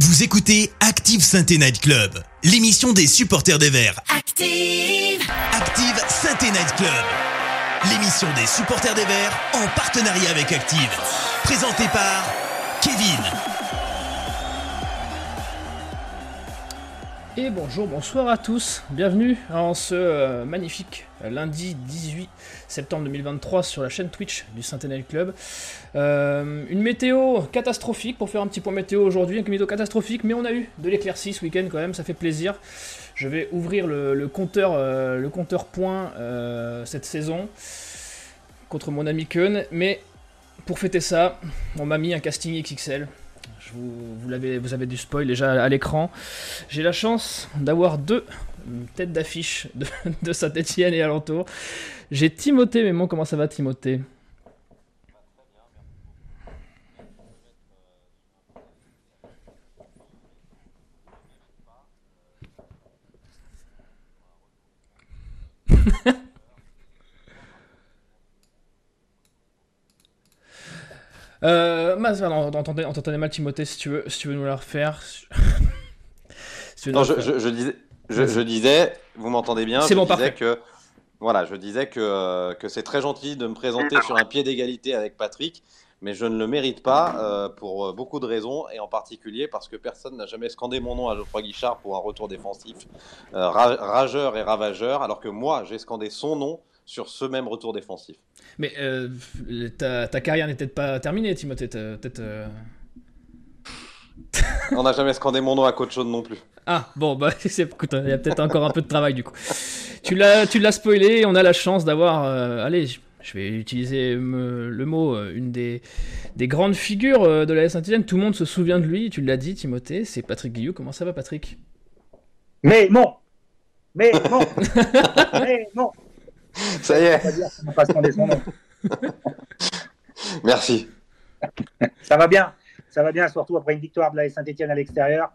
Vous écoutez Active Sainte Night Club, l'émission des supporters des Verts. Active Active Sainte Night Club, l'émission des supporters des Verts en partenariat avec Active. Présentée par Kevin. Et bonjour, bonsoir à tous. Bienvenue en ce euh, magnifique euh, lundi 18 septembre 2023 sur la chaîne Twitch du Saint-Enel Club. Euh, une météo catastrophique pour faire un petit point météo aujourd'hui, une météo catastrophique, mais on a eu de l'éclaircie ce week-end quand même, ça fait plaisir. Je vais ouvrir le, compteur, le compteur point cette saison contre mon ami Keun, mais pour fêter ça, on m'a mis un casting XXL vous, vous, avez, vous avez du spoil déjà à l'écran. J'ai la chance d'avoir deux têtes d'affiche de, Saint-Etienne et alentour. J'ai Timothée, bon, comment ça va Timothée? Euh, on t'entendait mal Timothée, si tu veux, si tu veux nous la refaire. non, je, disais, je, disais, vous m'entendez bien C'est bon, parfait. Que, voilà, je disais que, euh, que c'est très gentil de me présenter sur un pied d'égalité avec Patrick, mais je ne le mérite pas euh, pour beaucoup de raisons, et en particulier parce que personne n'a jamais scandé mon nom à Geoffroy Guichard pour un retour défensif euh, rageur et ravageur, alors que moi, j'ai scandé son nom sur ce même retour défensif. Mais euh, ta, carrière n'est peut-être pas terminée, Timothée. Peut-être. Euh, On n'a jamais scandé mon nom à Coach non plus. Ah bon bah écoute, il y a peut-être encore un peu de travail du coup. Tu l'as, tu l'as spoilé. On a la chance d'avoir. Euh, allez, je vais utiliser le mot, une des, des grandes figures de la Saint-Etienne. Tout le monde se souvient de lui. Tu l'as dit, Timothée. C'est Patrick Guillou. Comment ça va, Patrick? Mais non. Mais non. Mais non. Ça y est. Merci. Ça va bien. Ça va bien, surtout après une victoire de la Saint-Etienne à l'extérieur.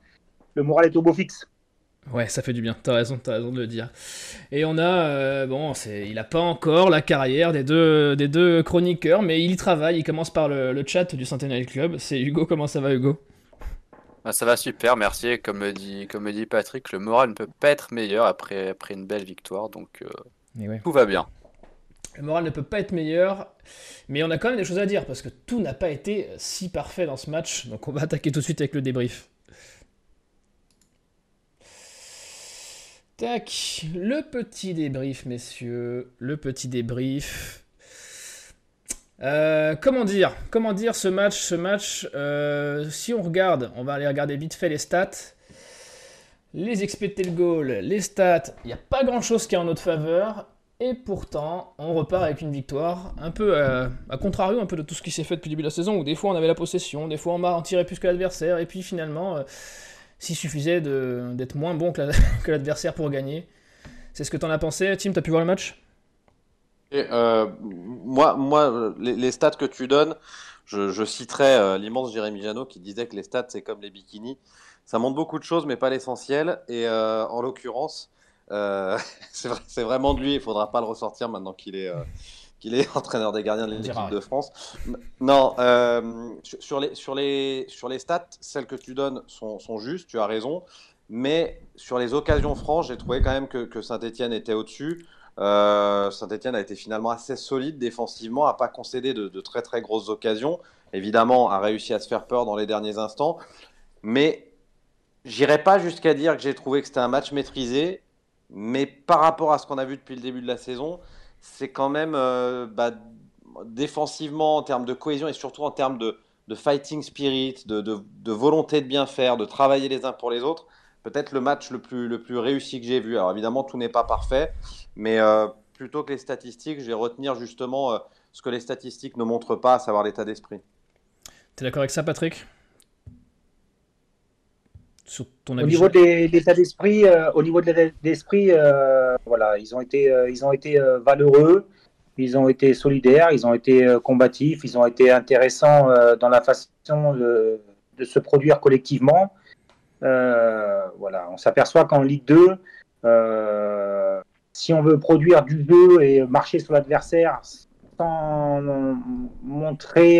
Le moral est au beau fixe. Ouais, ça fait du bien. T'as raison, as raison de le dire. Et on a, euh, bon, c'est, il a pas encore la carrière des deux, des deux chroniqueurs, mais il y travaille. Il commence par le, chat du Centennial Club. C'est Hugo. Comment ça va, Hugo? Bah, Ça va super, merci. Comme me dit, comme me dit Patrick, le moral ne peut pas être meilleur après, après une belle victoire, donc euh, tout va bien. Le moral ne peut pas être meilleur, mais on a quand même des choses à dire parce que tout n'a pas été si parfait dans ce match. Donc on va attaquer tout de suite avec le débrief. Tac, le petit débrief, messieurs, le petit débrief. Euh, comment dire Comment dire ce match Ce match, euh, si on regarde, on va aller regarder vite fait les stats. Les expected goals, les stats, il n'y a pas grand chose qui est en notre faveur. Et pourtant, on repart avec une victoire, un peu euh, à contrario un peu de tout ce qui s'est fait depuis le début de la saison, où des fois on avait la possession, des fois on en tirait plus que l'adversaire, et puis finalement, euh, s'il suffisait d'être moins bon que l'adversaire pour gagner. C'est ce que t'en as pensé, Tim T'as pu voir le match? Euh, Moi, moi les, stats que tu donnes, je, citerai l'immense Jérémy Janot qui disait que les stats c'est comme les bikinis. Ça montre beaucoup de choses, mais pas l'essentiel. Et en l'occurrence, euh, c'est vraiment de lui, il faudra pas le ressortir maintenant qu'il est, euh, qu'il est entraîneur des gardiens de l'équipe de France. Non, euh, sur, les, sur, les, sur les stats, celles que tu donnes sont, sont justes, tu as raison. Mais sur les occasions franches, j'ai trouvé quand même que, que Saint-Etienne était au-dessus. Saint-Etienne a été finalement assez solide défensivement, a pas concédé de, de, très très grosses occasions. Évidemment, a réussi à se faire peur dans les derniers instants. Mais j'irai pas jusqu'à dire que j'ai trouvé que c'était un match maîtrisé. Mais par rapport à ce qu'on a vu depuis le début de la saison, c'est quand même euh, bah, défensivement, en termes de cohésion et surtout en termes de, fighting spirit, de, volonté de bien faire, de travailler les uns pour les autres, peut-être le match le plus, réussi que j'ai vu. Alors évidemment, tout n'est pas parfait, mais euh, plutôt que les statistiques, je vais retenir justement euh, ce que les statistiques ne montrent pas, à savoir l'état d'esprit. Tu es d'accord avec ça, Patrick? Au niveau de l'état d'esprit, euh, au niveau de l'état d'esprit, euh, voilà, ils ont été, euh, ils ont été valeureux, ils ont été solidaires, ils ont été combatifs, ils ont été intéressants dans la façon de, se produire collectivement. voilà, on s'aperçoit qu'en Ligue 2, si on veut produire du jeu et marcher sur l'adversaire sans montrer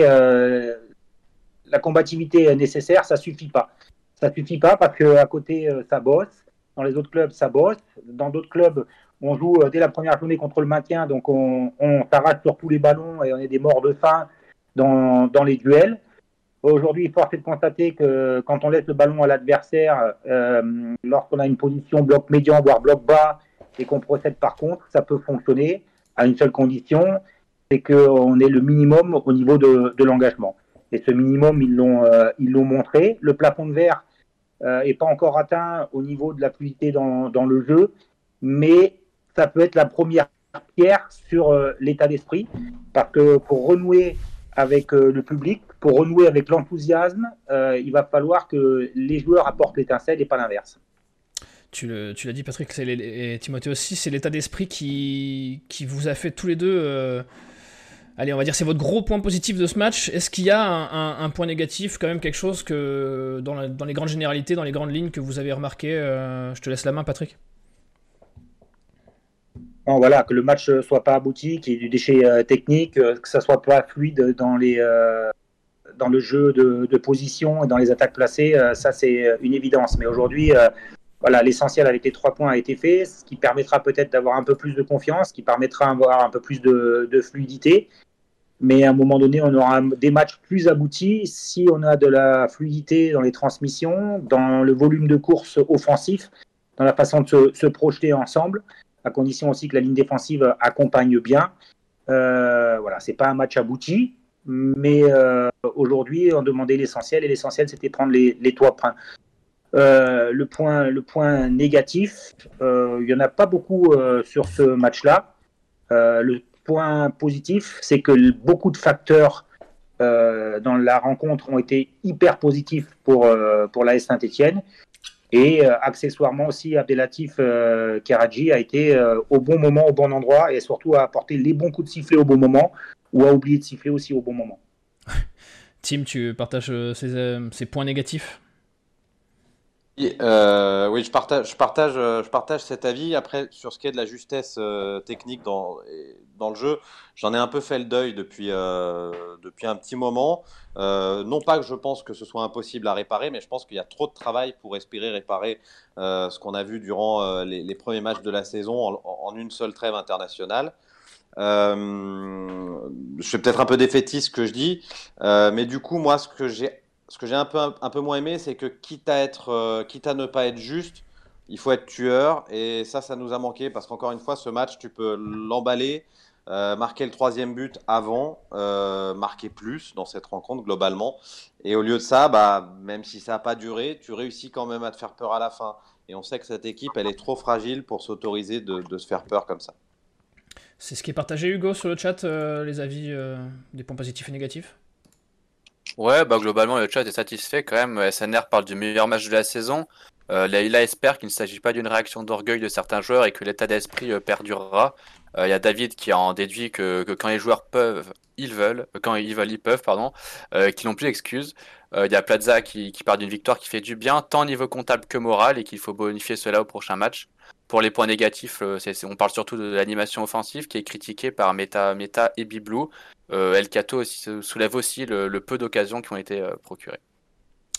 la combativité nécessaire, ça suffit pas Ça suffit pas parce qu'à côté, ça bosse. Dans les autres clubs, ça bosse. Dans d'autres clubs, on joue dès la première journée contre le maintien, donc on, s'arrache sur tous les ballons et on est des morts de faim dans, dans les duels. Aujourd'hui, il faut de constater que quand on laisse le ballon à l'adversaire, euh, lorsqu'on a une position bloc médian, voire bloc bas, et qu'on procède par contre, ça peut fonctionner à une seule condition, c'est qu'on ait le minimum au niveau de, de l'engagement. Et ce minimum, euh, ils l'ont montré. Le plafond de verre euh, est pas encore atteint au niveau de la fluidité dans, le jeu, mais ça peut être la première pierre sur euh, l'état d'esprit, parce que pour renouer avec euh, le public, pour renouer avec l'enthousiasme, euh, il va falloir que les joueurs apportent l'étincelle et pas l'inverse. Tu l'as dit Patrick et Timothée aussi, c'est l'état d'esprit qui, vous a fait tous les deux... Euh, allez, on va dire c'est votre gros point positif de ce match. Est-ce qu'il y a un, point négatif, quand même quelque chose que dans, les grandes généralités, dans les grandes lignes que vous avez remarqué Je te laisse la main Patrick voilà, que le match soit pas abouti, qu'il y ait du déchet euh, technique, euh, que ça soit pas fluide euh, dans le jeu de, position et dans les attaques placées, ça c'est une évidence. Mais aujourd'hui, voilà, l'essentiel avec les trois points a été fait, ce qui permettra peut-être d'avoir un peu plus de confiance, ce qui permettra d'avoir un peu plus de, fluidité. Mais à un moment donné, on aura des matchs plus aboutis si on a de la fluidité dans les transmissions, dans le volume de course offensif, dans la façon de se projeter ensemble à condition aussi que la ligne défensive accompagne bien. Euh, voilà, c'est pas un match abouti, mais euh, aujourd'hui, on demandait l'essentiel, et l'essentiel, c'était prendre les, les toits euh, le, point, le point négatif, euh, il n'y en a pas beaucoup sur ce match-là. le point positif, c'est que beaucoup de facteurs dans la rencontre ont été hyper positifs pour, pour l'AS Saint-Etienne. Et euh, accessoirement aussi, Abdelatif euh, Karadji a été euh, au bon moment, au bon endroit et surtout a apporté les bons coups de sifflet au bon moment ou a oublié de siffler aussi au bon moment. Tim, tu partages ces, ces points négatifs? Euh, oui, je partage, je, partage, euh, je partage cet avis. Après, sur ce qui est de la justesse euh, technique dans, dans le jeu, j'en ai un peu fait le deuil depuis, depuis un petit moment. non pas que je pense que ce soit impossible à réparer, mais je pense qu'il y a trop de travail pour espérer réparer ce qu'on a vu durant les, premiers matchs de la saison en, une seule trêve internationale. je suis peut-être un peu défaitiste ce que je dis, mais du coup, moi, ce que j'ai un peu, un, peu moins aimé, c'est que quitte à, être, euh, quitte à ne pas être juste, il faut être tueur. Et ça, ça nous a manqué parce qu'encore une fois, ce match, tu peux l'emballer, euh, marquer le troisième but avant, euh, marquer plus dans cette rencontre globalement. Et au lieu de ça, bah, même si ça n'a pas duré, tu réussis quand même à te faire peur à la fin. Et on sait que cette équipe, elle est trop fragile pour s'autoriser de, de, se faire peur comme ça. C'est ce qui est partagé, Hugo, sur le chat, les avis des points positifs et négatifs? Ouais, bah globalement le chat est satisfait quand même. SNR parle du meilleur match de la saison. Euh, espère qu'il ne s'agit pas d'une réaction d'orgueil de certains joueurs et que l'état d'esprit euh, perdurera. Il euh, y a David qui en déduit que, quand les joueurs peuvent, ils veulent, euh, quand ils veulent, ils peuvent, pardon, qu'ils n'ont plus d'excuses. Il y a Plaza qui, parle d'une victoire qui fait du bien, tant au niveau comptable que moral, et qu'il faut bonifier cela au prochain match. Pour les points négatifs, on parle surtout de l'animation offensive qui est critiquée par Meta, et Biblou. El Cato soulève aussi le, peu d'occasions qui ont été procurées.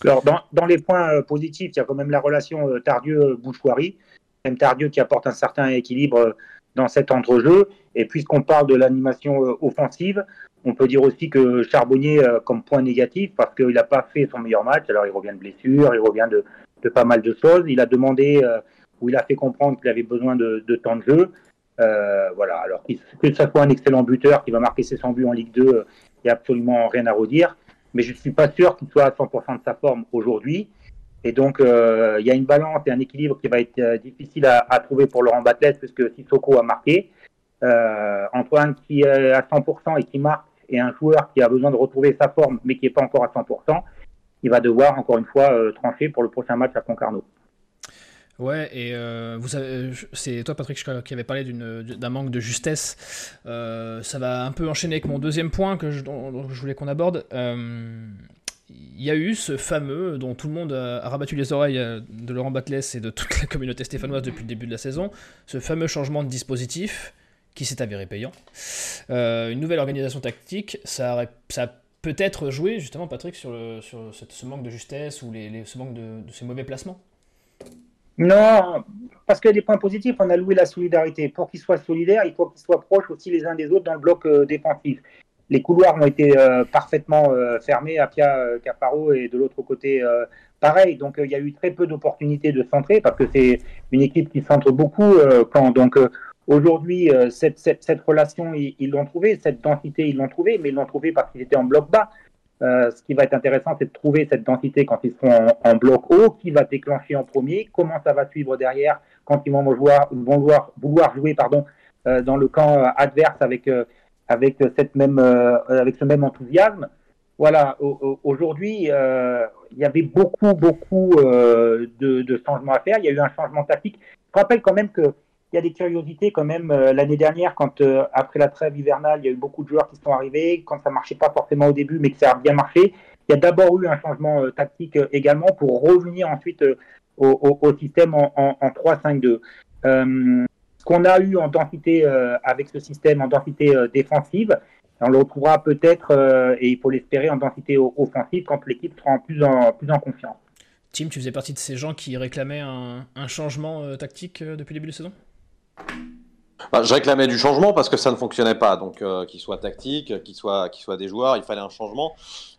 Alors, dans, les points euh, positifs, il y a quand même la relation Tardieu-Bouchoirie, même Tardieu qui apporte un certain équilibre dans cet entrejeu. Et puisqu'on parle de l'animation offensive, on peut dire aussi que Charbonnier, comme point négatif, parce qu'il n'a pas fait son meilleur match, alors il revient de blessure, il revient de, pas mal de choses. Il a demandé, ou il a fait comprendre qu'il avait besoin de, de temps de jeu. Euh, voilà, alors que ce soit un excellent buteur qui va marquer ses 100 buts en Ligue 2, il n'y a absolument rien à redire. Mais je ne suis pas sûr qu'il soit à 100% de sa forme aujourd'hui. Et donc, euh, il y a une balance et un équilibre qui va être euh, difficile à, trouver pour Laurent Batles, puisque Sissoko a marqué. Antoine qui est à 100% et qui marque, et un joueur qui a besoin de retrouver sa forme, mais qui n'est pas encore à 100%, il va devoir, encore une fois, trancher pour le prochain match à Concarneau. Ouais, et euh, vous savez, c'est toi Patrick qui avait parlé d'un manque de justesse. Euh, ça va un peu enchaîner avec mon deuxième point que je, je voulais qu'on aborde. Euh, il y a eu ce fameux, dont tout le monde a, rabattu les oreilles de Laurent Batles et de toute la communauté stéphanoise depuis le début de la saison, ce fameux changement de dispositif qui s'est avéré payant. une nouvelle organisation tactique, ça, ça peut-être jouer justement, Patrick, sur, sur ce, manque de justesse ou les, ce manque de, ces mauvais placements Non, parce qu'il y a des points positifs. On a loué la solidarité. Pour qu'ils soient solidaires, il faut qu'ils soient proches aussi les uns des autres dans le bloc euh, défensif. Les couloirs ont été euh, parfaitement euh, fermés à Pia Caparo et de l'autre côté pareil. Donc il y a eu très peu d'opportunités de centrer parce que c'est une équipe qui centre beaucoup quand donc Aujourd'hui, euh, cette, relation, ils l'ont trouvée, cette densité, ils l'ont trouvée, mais ils l'ont trouvée parce qu'ils étaient en bloc bas. Euh, ce qui va être intéressant, c'est de trouver cette densité quand ils seront en, bloc haut, qui va déclencher en premier, comment ça va suivre derrière? Quand ils vont vouloir, jouer pardon, euh, dans le camp adverse avec, avec, cette même, avec ce même enthousiasme. Voilà, aujourd'hui, il y avait beaucoup, beaucoup de changements à faire. Il y a eu un changement tactique. Je rappelle quand même que il y a des curiosités quand même. Euh, l'année dernière, quand euh, après la trêve hivernale, il y a eu beaucoup de joueurs qui sont arrivés, quand ça marchait pas forcément au début, mais que ça a bien marché, il y a d'abord eu un changement euh, tactique également pour revenir ensuite au, système en, 3-5-2. ce qu'on a eu en densité avec ce système en densité défensive, on le retrouvera peut-être, et il faut l'espérer, en densité offensive quand l'équipe sera en plus, en plus en confiance. Tim, tu faisais partie de ces gens qui réclamaient un changement tactique depuis le début de saison? Bah, je réclamais du changement parce que ça ne fonctionnait pas. Donc, euh, qu'il soit tactique, qu'il soit, qu'il soit des joueurs, il fallait un changement.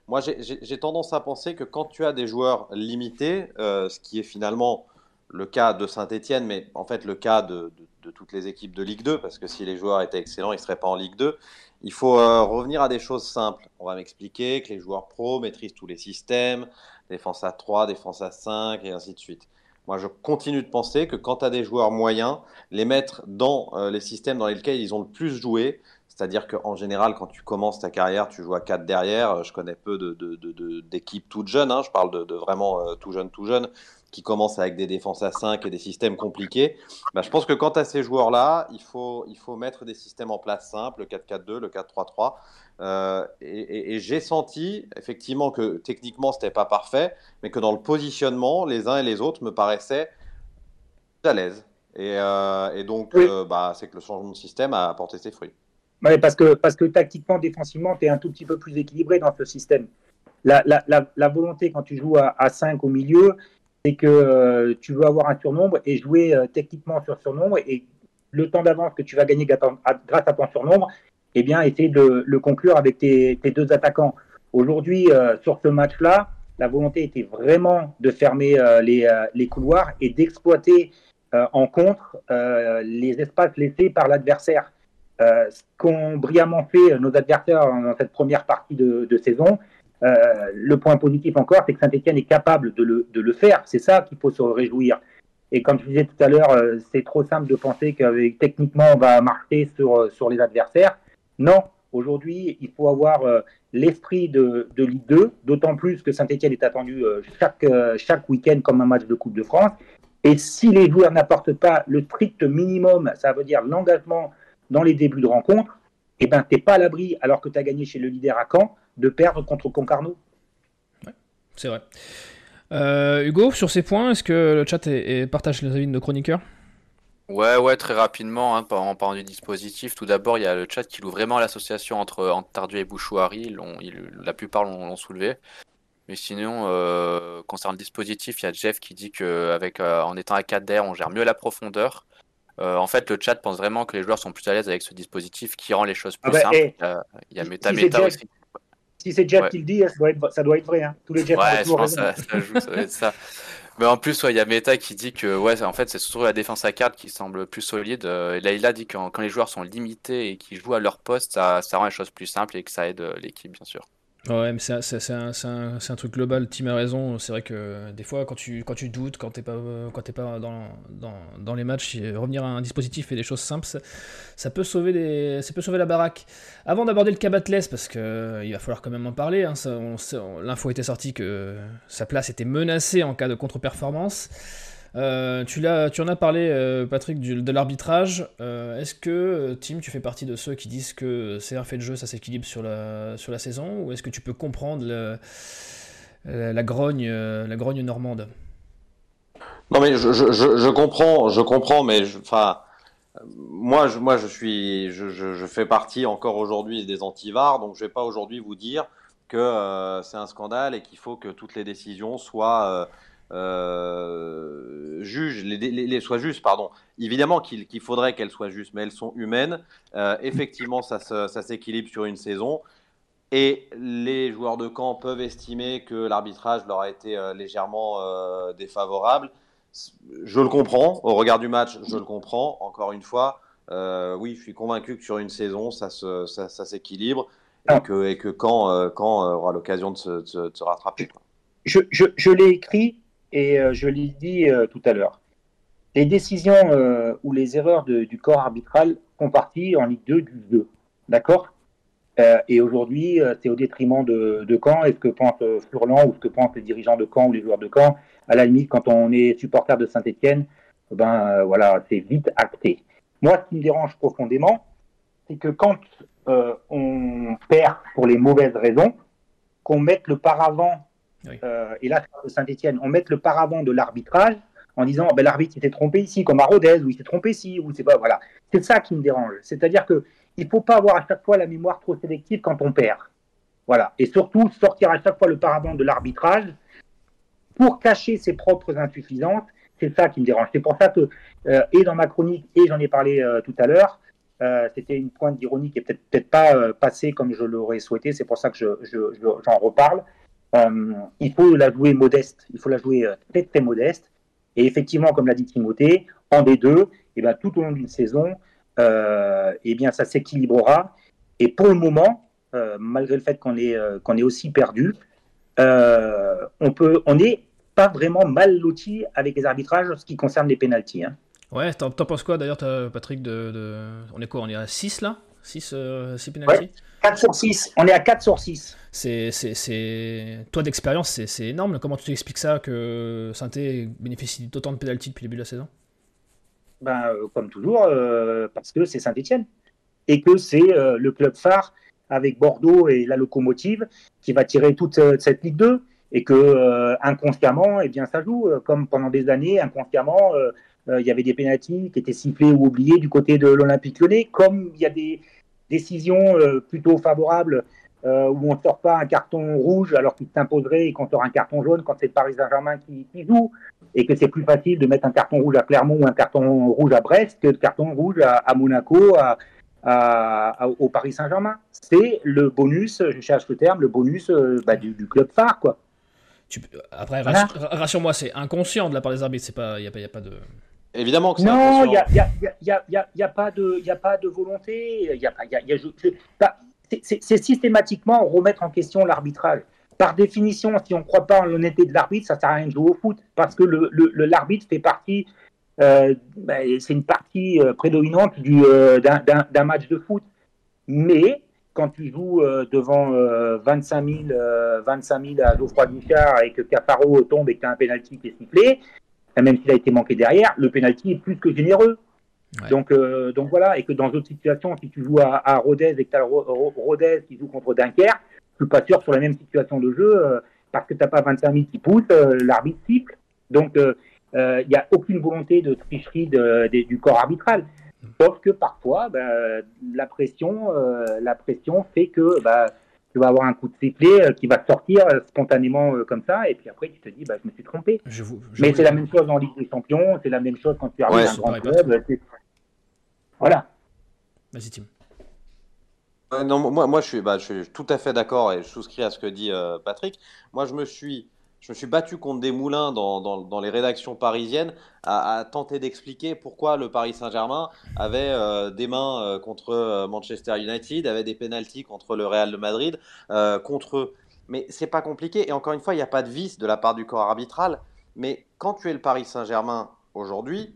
Moi, j'ai tendance à penser que quand tu as des joueurs limités, euh, ce qui est finalement le cas de Saint-Etienne, mais en fait le cas de, toutes les équipes de Ligue 2, parce que si les joueurs étaient excellents, ils ne seraient pas en Ligue 2, il faut euh, revenir à des choses simples. On va m'expliquer que les joueurs pros maîtrisent tous les systèmes, défense à 3, défense à 5, et ainsi de suite. Moi, je continue de penser que quand tu as des joueurs moyens, les mettre dans euh, les systèmes dans lesquels ils ont le plus joué, c'est-à-dire qu'en général, quand tu commences ta carrière, tu joues à 4 derrière. Je connais peu d'équipes toutes jeunes, hein. je parle de, vraiment euh, tout jeune, tout jeune, qui commencent avec des défenses à 5 et des systèmes compliqués. Bah, je pense que quand tu as ces joueurs-là, il faut, il faut mettre des systèmes en place simples, le 4-4-2, le 4-3-3. Euh, et, j'ai senti effectivement que techniquement c'était pas parfait, mais que dans le positionnement, les uns et les autres me paraissaient à l'aise. Et, euh, donc, bah, c'est que le changement de système a apporté ses fruits. Parce que, tactiquement, défensivement, tu es un tout petit peu plus équilibré dans ce système. La, volonté quand tu joues à, à 5 au milieu, c'est que tu veux avoir un surnombre et jouer techniquement sur surnombre. Et le temps d'avance que tu vas gagner grâce à ton surnombre, eh bien, essayer de le conclure avec tes, deux attaquants. Aujourd'hui, euh, sur ce match-là, la volonté était vraiment de fermer euh, euh, les, couloirs et d'exploiter en contre les espaces laissés par l'adversaire. Ce qu'ont brillamment fait nos adversaires dans cette première partie de, saison, le point positif encore, c'est que Saint-Etienne est capable de le, faire. C'est ça qu'il faut se réjouir. Et comme je disais tout à l'heure, c'est trop simple de penser qu'avec techniquement on va marcher sur, sur les adversaires. Non, aujourd'hui, il faut avoir euh, l'esprit de, Ligue 2, d'autant plus que Saint-Etienne est attendu euh, chaque, euh, chaque week-end comme un match de Coupe de France. Et si les joueurs n'apportent pas le strict minimum, ça veut dire l'engagement dans les débuts de rencontre, eh ben, tu n'es pas à l'abri, alors que tu as gagné chez le leader à Caen, de perdre contre Concarneau. c'est vrai. Hugo, sur ces points, est-ce que le chat partage les avis de nos chroniqueurs? Ouais, ouais, très rapidement, hein, en parlant du dispositif, tout d'abord, il y a le chat qui loue vraiment l'association entre, entre Tardieu et Bouchouari, la plupart l'ont soulevé. Mais sinon, euh, concernant le dispositif, il y a Jeff qui dit qu'avec euh, en étant à 4 d'air, on gère mieux la profondeur. Euh, en fait, le chat pense vraiment que les joueurs sont plus à l'aise avec ce dispositif qui rend les choses plus ah bah, simples. il y a, Meta Meta aussi. Si c'est Jeff qui le dit, ça doit être, vrai. Hein. Tous les Jeff ouais, je pense ça, ça, joue, ça va être ça. Mais en plus, il y a Meta qui dit que ouais, en fait, c'est surtout la défense à 4 qui semble plus solide. Euh, et là, dit que quand, les joueurs sont limités et qu'ils jouent à leur poste, ça, ça rend les choses plus simples et que ça aide euh, l'équipe, bien sûr. Ouais, mais c'est un, un, un, truc global. Tim a raison. C'est vrai que des fois, quand tu, quand tu doutes, quand t'es pas, quand es pas dans, dans, dans, les matchs, revenir à un dispositif et des choses simples, ça, peut, sauver des, ça peut sauver la baraque. Avant d'aborder le Cabatless, parce qu'il euh, il va falloir quand même en parler, hein, l'info était sortie que sa place était menacée en cas de contre-performance. Euh, tu, tu en as parlé, euh, Patrick, de l'arbitrage. Euh, est-ce que, Tim, tu fais partie de ceux qui disent que c'est un fait de jeu, ça s'équilibre sur la, sur la saison Ou est-ce que tu peux comprendre la, grogne, la grogne normande? Non, mais je, je, comprends, je comprends, mais enfin. Moi, je, moi, je suis, je, fais partie encore aujourd'hui des antivars, donc je vais pas aujourd'hui vous dire que c'est un scandale et qu'il faut que toutes les décisions soient juges, les, soient justes, pardon. Évidemment qu'il faudrait qu'elles soient justes, mais elles sont humaines. effectivement, ça, s'équilibre sur une saison. Et les joueurs de camp peuvent estimer que l'arbitrage leur a été euh, légèrement euh, défavorable. Je le comprends, au regard du match, je le comprends. Encore une fois, euh, oui, je suis convaincu que sur une saison, ça, s'équilibre et que, et quand, quand aura l'occasion de se, rattraper. Je l'ai écrit et je l'ai dit tout à l'heure. Les décisions ou les erreurs du corps arbitral font partie en Ligue 2 du 2. D'accord? Euh, et aujourd'hui, euh, c'est au détriment de, de Caen. Et ce que pense euh, Furlan ou ce que pensent les dirigeants de Caen ou les joueurs de Caen, à la limite, quand on est supporter de Saint-Etienne, ben voilà, c'est vite acté. Moi, ce qui me dérange profondément, c'est que quand on perd pour les mauvaises raisons, qu'on mette le paravent, et là, de Saint-Etienne, on mette le paravent de l'arbitrage en disant ben, l'arbitre s'était trompé ici, comme à Rodez, ou il s'est trompé ici, ou c'est pas. Voilà. C'est ça qui me dérange. C'est-à-dire que il ne faut pas avoir à chaque fois la mémoire trop sélective quand on perd. Voilà. Et surtout, sortir à chaque fois le paravent de l'arbitrage pour cacher ses propres insuffisances. C'est ça qui me dérange. C'est pour ça que, euh, et dans ma chronique, et j'en ai parlé euh, tout à l'heure, euh, c'était une pointe d'ironie qui n'est peut-être peut pas passée comme je l'aurais souhaité. C'est pour ça que j'en je, j'en reparle. Il faut la jouer modeste. Il faut la jouer très, très modeste. Et effectivement, comme l'a dit Timothée, en D2, et eh ben, tout au long d'une saison, euh, eh bien, ça s'équilibrera. Et pour le moment, euh, malgré le fait qu'on est, euh, qu'on est aussi perdu, on peut, on n'est pas vraiment mal loti avec les arbitrages en ce qui concerne les pénalties. Hein. Ouais, t'en, penses quoi d'ailleurs, Patrick de, On est quoi On est à 6 là? 6 6 pénalties? 4 sur 6. On est à 4 sur 6. C'est, c'est, c'est... Toi d'expérience, c'est, c'est énorme. Comment tu t'expliques ça que saint bénéficie d'autant de pénalties depuis le début de la saison? Ben, euh, comme toujours, euh, parce que c'est Saint-Etienne. Et que c'est euh, le club phare avec Bordeaux et la locomotive qui va tirer toute cette Ligue 2. Et que inconsciemment, eh bien, ça joue. Comme pendant des années, inconsciemment, il y avait des pénalties qui étaient sifflés ou oubliés du côté de l'Olympique lyonnais. Comme il y a des décisions plutôt favorables euh, où on ne sort pas un carton rouge alors qu'il s'imposerait et qu'on sort un carton jaune quand c'est Paris Saint-Germain qui, joue, et que c'est plus facile de mettre un carton rouge à Clermont ou un carton rouge à Brest que de carton rouge à, Monaco, à, au Paris Saint-Germain. C'est le bonus, je cherche le terme, le bonus euh, bah, du, club phare, quoi. après, rassure-moi, c'est inconscient de la part des arbitres, il n'y a, a, pas de... Évidemment que Non, il n'y a, pas de, y a pas de volonté. Y a, y a, y a, c'est systématiquement remettre en question l'arbitrage. Par définition, si on ne croit pas en l'honnêteté de l'arbitre, ça ne sert à rien de jouer au foot, parce que l'arbitre fait partie, euh, ben, c'est une partie euh, prédominante euh, d'un match de foot. Mais quand tu joues devant 25 000, 25 000 à Geoffroy Guichard et que Caparo tombe et que tu as un pénalty qui est sifflé, même s'il a été manqué derrière, le pénalty est plus que généreux. Donc, euh, donc voilà, et que dans d'autres situations, si tu joues à, à Rodez et que tu as Rodez qui joue contre Dunkerque, je suis pas sûr sur la même situation de jeu, euh, parce que tu n'as pas 25 000 qui poussent, euh, l'arbitre siffle. Donc, il n'y a aucune volonté de tricherie de, du corps arbitral. Sauf que parfois, bah, la, pression, la pression fait que bah, tu vas avoir un coup de sifflet qui va sortir spontanément comme ça, et puis après tu te dis, bah, je me suis trompé. Mais c'est la même chose en Ligue des Champions, c'est la même chose quand tu arrives à un grand club. Voilà. Vas-y, Tim. non, moi, moi je, suis, bah, je suis tout à fait d'accord et je souscris à ce que dit euh, Patrick. Moi, je me suis, je me suis battu contre des moulins dans, dans, les rédactions parisiennes à, tenter d'expliquer pourquoi le Paris Saint-Germain avait euh, des mains euh, contre Manchester United, avait des pénalties contre le Real de Madrid, contre eux. Mais c'est pas compliqué. Et encore une fois, il n'y a pas de vice de la part du corps arbitral. Mais quand tu es le Paris Saint-Germain aujourd'hui,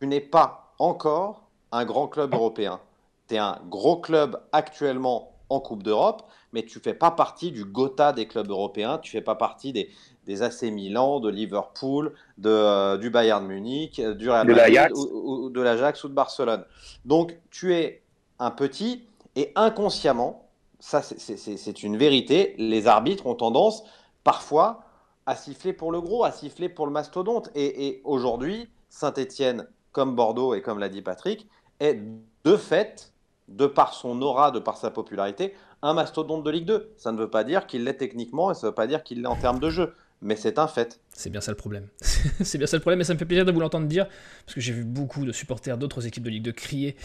tu n'es pas encore un grand club européen. Tu es un gros club actuellement en Coupe d'Europe, mais tu fais pas partie du Gotha des clubs européens, tu fais pas partie des, des AC Milan, de Liverpool, de, euh, du Bayern Munich, euh, du Real Madrid, ou, de l'Ajax ou de Barcelone. Donc tu es un petit et inconsciemment, ça c'est une vérité, les arbitres ont tendance parfois à siffler pour le gros, à siffler pour le mastodonte. Et, et aujourd'hui, Saint-Étienne, comme Bordeaux et comme l'a dit Patrick, est de fait, de par son aura, de par sa popularité, un mastodonte de Ligue 2. Ça ne veut pas dire qu'il l'est techniquement et ça ne veut pas dire qu'il l'est en termes de jeu mais c'est un fait. C'est bien ça le problème. c'est bien ça le problème, et ça me fait plaisir de vous l'entendre dire, parce que j'ai vu beaucoup de supporters d'autres équipes de Ligue 2 crier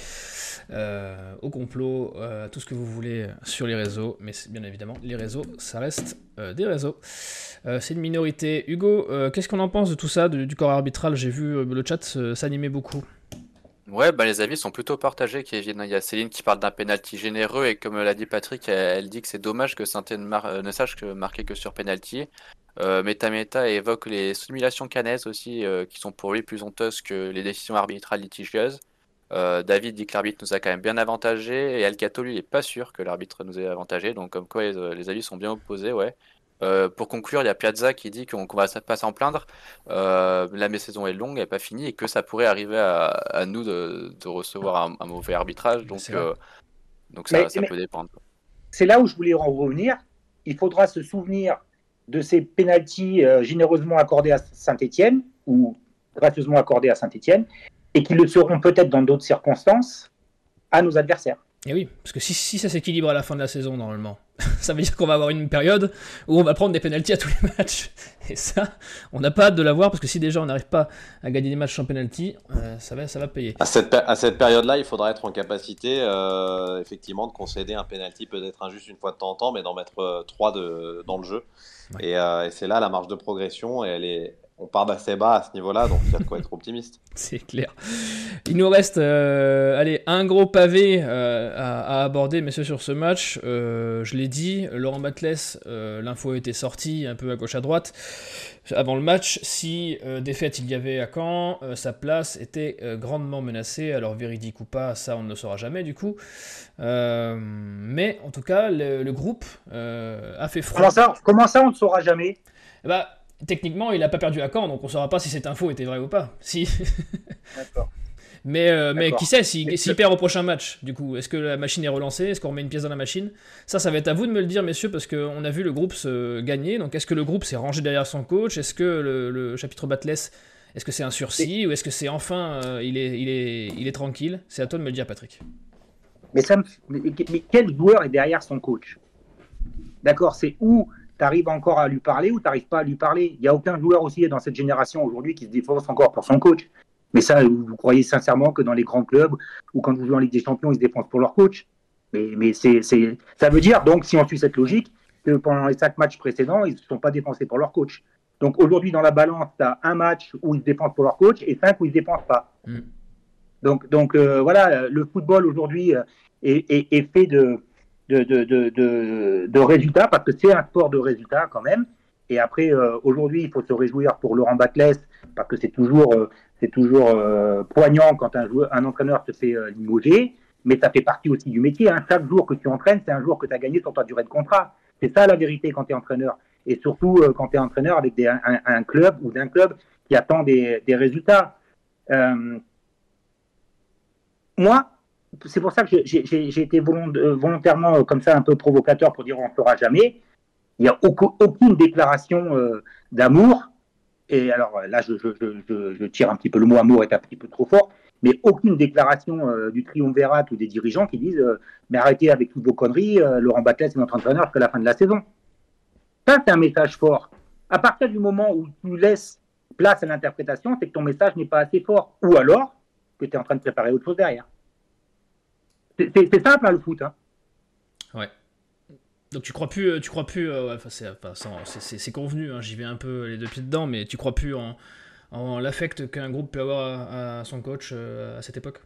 euh, au complot, euh, tout ce que vous voulez sur les réseaux, mais bien évidemment, les réseaux, ça reste euh, des réseaux. c'est une minorité. Hugo, qu'est-ce qu'on en pense de tout ça, du corps arbitral? J'ai vu le chat s'animer beaucoup. Ouais, bah les avis sont plutôt partagés, Il y a Céline qui parle d'un penalty généreux et comme l'a dit Patrick, elle, dit que c'est dommage que saint ne sache que marquer que sur penalty. Euh, Meta Meta évoque les simulations canaises aussi, euh, qui sont pour lui plus honteuses que les décisions arbitrales litigieuses. Euh, David dit que l'arbitre nous a quand même bien avantagé, et Alcato lui est pas sûr que l'arbitre nous ait avantagé, donc comme quoi les, avis sont bien opposés, ouais. pour conclure, il y a Piazza qui dit qu'on va pas s'en plaindre. la saison est longue, elle n'est pas finie, et que ça pourrait arriver à, nous de, recevoir un, mauvais arbitrage. Donc, donc ça, ça peut dépendre. C'est là où je voulais en revenir. Il faudra se souvenir de ces pénalties euh, généreusement accordés à Saint-Etienne ou gracieusement accordés à Saint-Etienne et qui le seront peut-être dans d'autres circonstances à nos adversaires. Et oui, parce que si, si ça s'équilibre à la fin de la saison, normalement, ça veut dire qu'on va avoir une période où on va prendre des pénalties à tous les matchs. Et ça, on n'a pas hâte de l'avoir, parce que si déjà on n'arrive pas à gagner des matchs sans pénalty, euh, ça, va, ça va payer. À cette, à cette période-là, il faudra être en capacité, euh, effectivement, de concéder un pénalty peut-être injuste une fois de temps en temps, mais d'en mettre trois de, dans le jeu. Et, euh, et c'est là la marge de progression, et elle est, on part d'assez bas à ce niveau-là, donc il y a de quoi être optimiste. C'est clair. Il nous reste euh, allez, un gros pavé euh, à, aborder, messieurs, sur ce match. Euh, je l'ai dit, Laurent Batles, l'info a été sortie un peu à gauche à droite. Avant le match, si défaite il y avait à Caen, sa place était grandement menacée. Alors véridique ou pas, ça on ne le saura jamais du coup. mais en tout cas, le, groupe a fait froid. Comment ça, comment ça on ne saura jamais? Bah, techniquement, il n'a pas perdu à Caen, donc on ne saura pas si cette info était vraie ou pas. Si. D'accord. Mais, euh, mais qui sait, s'il perd au prochain match, du coup, est-ce que la machine est relancée Est-ce qu'on remet une pièce dans la machine? Ça, ça va être à vous de me le dire, messieurs, parce qu'on a vu le groupe se gagner. Donc, est-ce que le groupe s'est rangé derrière son coach? Est-ce que le, chapitre Batless, est-ce que c'est un sursis Ou est-ce que c'est enfin, euh, il, est, il, est, il est tranquille? C'est à toi de me le dire, Patrick. Mais, ça mais quel joueur est derrière son coach? D'accord, c'est où tu arrives encore à lui parler ou tu n'arrives pas à lui parler. Il n'y a aucun joueur aussi dans cette génération aujourd'hui qui se défonce encore pour son coach. Mais ça, vous, croyez sincèrement que dans les grands clubs ou quand vous jouez en Ligue des Champions, ils se défoncent pour leur coach Mais, mais c'est, ça veut dire, donc, si on suit cette logique, que pendant les cinq matchs précédents, ils ne se sont pas dépensés pour leur coach. Donc aujourd'hui, dans la balance, tu as un match où ils se dépensent pour leur coach et cinq où ils ne se dépensent pas. Mm. Donc, donc euh, voilà, le football aujourd'hui euh, est, fait de, de, résultats, parce que c'est un sport de résultats quand même. Et après, euh, aujourd'hui, il faut se réjouir pour Laurent Batles, parce que c'est toujours, euh, c'est toujours euh, poignant quand un, joueur, un entraîneur se fait limoger, mais ça fait partie aussi du métier. Hein. Chaque jour que tu entraînes, c'est un jour que tu as gagné sur ta durée de contrat. C'est ça la vérité quand tu es entraîneur. Et surtout quand tu es entraîneur avec un, club ou d'un club qui attend des résultats. moi, c'est pour ça que j'ai été euh, volontairement euh, comme ça un peu provocateur pour dire on ne fera jamais. Il n'y a aucune déclaration euh, d'amour. Et alors là, je, tire un petit peu le mot amour est un petit peu trop fort, mais aucune déclaration du triumvirat ou des dirigeants qui disent mais arrêtez avec toutes vos conneries, Laurent Batles est notre entraîneur jusqu'à la fin de la saison. Ça, c'est un message fort. À partir du moment où tu laisses place à l'interprétation, c'est que ton message n'est pas assez fort. Ou alors que tu es en train de préparer autre chose derrière. C'est simple hein, le foot. Hein. Ouais. Donc tu crois plus, euh, tu crois plus, euh, c'est convenu, hein, j'y vais un peu les deux pieds dedans, mais tu crois plus en, en l'affect qu'un groupe peut avoir à, son coach euh, à cette époque?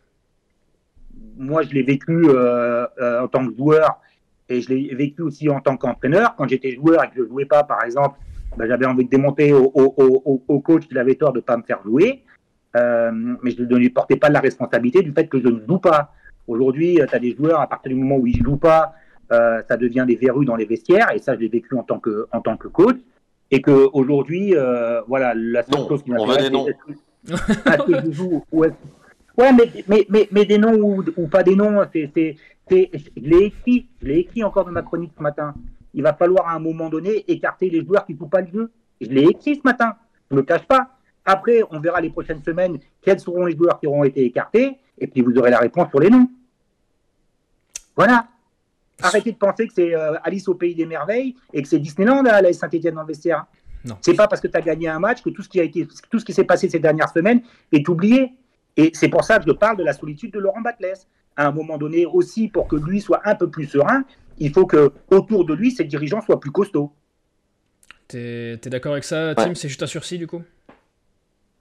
Moi, je l'ai vécu en tant que joueur et je l'ai vécu aussi en tant qu'entraîneur. Quand j'étais joueur et que je ne jouais pas, par exemple, ben, j'avais envie de démonter au, au, au coach qu'il avait tort de ne pas me faire jouer, mais je ne lui portais pas la responsabilité du fait que je ne joue pas. Aujourd'hui, euh, tu as des joueurs, à partir du moment où ils jouent pas, euh, ça devient des verrues dans les vestiaires, et ça, je l'ai vécu en tant que, en tant que coach. Et qu'aujourd'hui, euh, voilà, la seule chose qui m'intéresse, c'est est-ce que, je joue ou Ouais, mais, mais, mais, mais, des noms ou, ou pas des noms, c'est, c'est, je l'ai écrit, je l'ai écrit encore dans ma chronique ce matin. Il va falloir à un moment donné écarter les joueurs qui ne jouent pas le jeu. Je l'ai écrit ce matin, je ne le cache pas. Après, on verra les prochaines semaines quels seront les joueurs qui auront été écartés et puis vous aurez la réponse sur les noms. Voilà. Arrêtez de penser que c'est Alice au pays des merveilles et que c'est Disneyland à la Saint-Etienne dans le vestiaire. Non. C'est pas parce que tu as gagné un match que tout ce qui a été, tout ce qui s'est passé ces dernières semaines est oublié. Et c'est pour ça que je parle de la solitude de Laurent Batles. À un moment donné aussi, pour que lui soit un peu plus serein, il faut que autour de lui, ses dirigeants soient plus costauds. T'es es, d'accord avec ça, Tim? C'est juste un sursis du coup?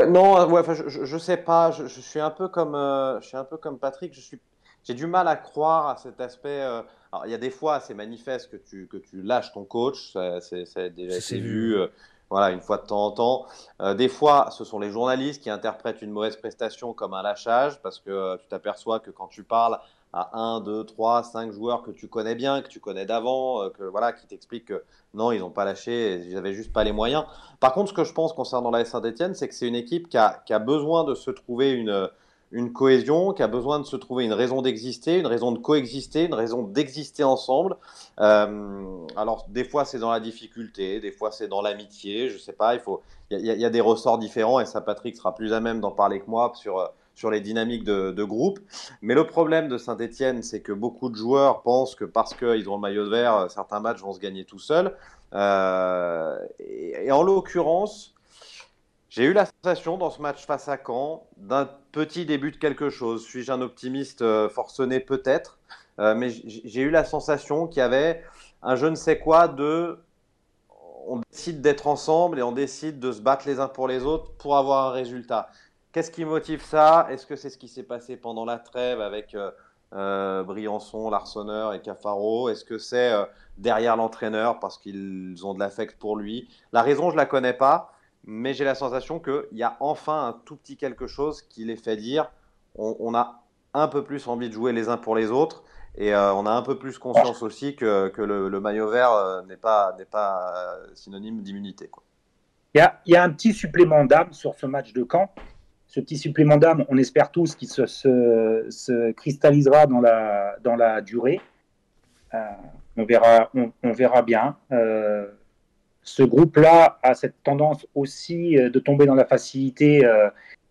Non, ouais, je, je, sais pas. Je, suis un peu comme, euh, je suis un peu comme Patrick. Je suis, j'ai du mal à croire à cet aspect. Euh, alors, il y a des fois, c'est manifeste que tu que tu lâches ton coach. C'est déjà été vu. Euh, voilà, une fois de temps en temps. des fois, ce sont les journalistes qui interprètent une mauvaise prestation comme un lâchage parce que tu t'aperçois que quand tu parles à 1, 2, 3, 5 joueurs que tu connais bien, que tu connais d'avant, euh, que voilà, qui t'expliquent que non, ils n'ont pas lâché, ils n'avaient juste pas les moyens. Par contre, ce que je pense concernant la Saint-Etienne, c'est que c'est une équipe qui a, a, besoin de se trouver une, cohésion, qui a besoin de se trouver une raison d'exister, une raison de coexister, une raison d'exister ensemble. Euh, alors, des fois, c'est dans la difficulté, des fois, c'est dans l'amitié, je sais pas, il faut, y, y, a des ressorts différents, et ça, Patrick sera plus à même d'en parler que moi sur sur les dynamiques de, groupe. Mais le problème de Saint-Etienne, c'est que beaucoup de joueurs pensent que parce qu'ils ont le maillot de vert, certains matchs vont se gagner tout seuls. Euh, et, en l'occurrence, j'ai eu la sensation dans ce match face à Caen d'un petit début de quelque chose. Suis-je un optimiste euh, forcené peut-être euh, Mais j'ai eu la sensation qu'il y avait un je ne sais quoi de on décide d'être ensemble et on décide de se battre les uns pour les autres pour avoir un résultat. Qu'est-ce qui motive ça? Est-ce que c'est ce qui s'est passé pendant la trêve avec euh, euh, Briançon, Larsonneur et Cafaro? Est-ce que c'est euh, derrière l'entraîneur parce qu'ils ont de l'affect pour lui? La raison, je la connais pas, mais j'ai la sensation qu'il y a enfin un tout petit quelque chose qui les fait dire on, a un peu plus envie de jouer les uns pour les autres et on a un peu plus conscience aussi que, le, maillot vert n'est pas, pas synonyme d'immunité. Il y, y a, un petit supplément d'âme sur ce match de camp ce petit supplément d'âme, on espère tous qu'il se, se, cristallisera dans la, dans la durée. Euh, on, verra, on, verra bien. Euh, ce groupe-là a cette tendance aussi euh, de tomber dans la facilité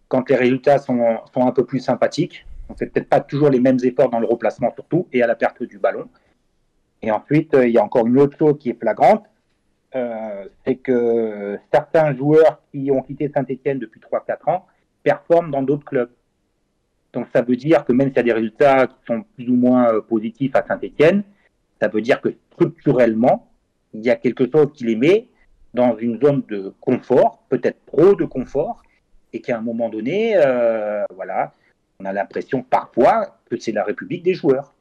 quand les résultats sont, sont, un peu plus sympathiques. On ne fait peut-être pas toujours les mêmes efforts dans le replacement surtout et à la perte du ballon. Et ensuite, il y a encore une autre chose qui est flagrante, c'est que certains joueurs qui ont quitté Saint-Etienne depuis 3-4 ans performent dans d'autres clubs. Donc ça veut dire que même s'il y a des résultats qui sont plus ou moins euh, positifs à Saint-Etienne, ça veut dire que structurellement, il y a quelque chose qui les met dans une zone de confort, peut-être trop de confort, et qu'à un moment donné, euh, voilà, on a l'impression parfois que c'est la République des joueurs.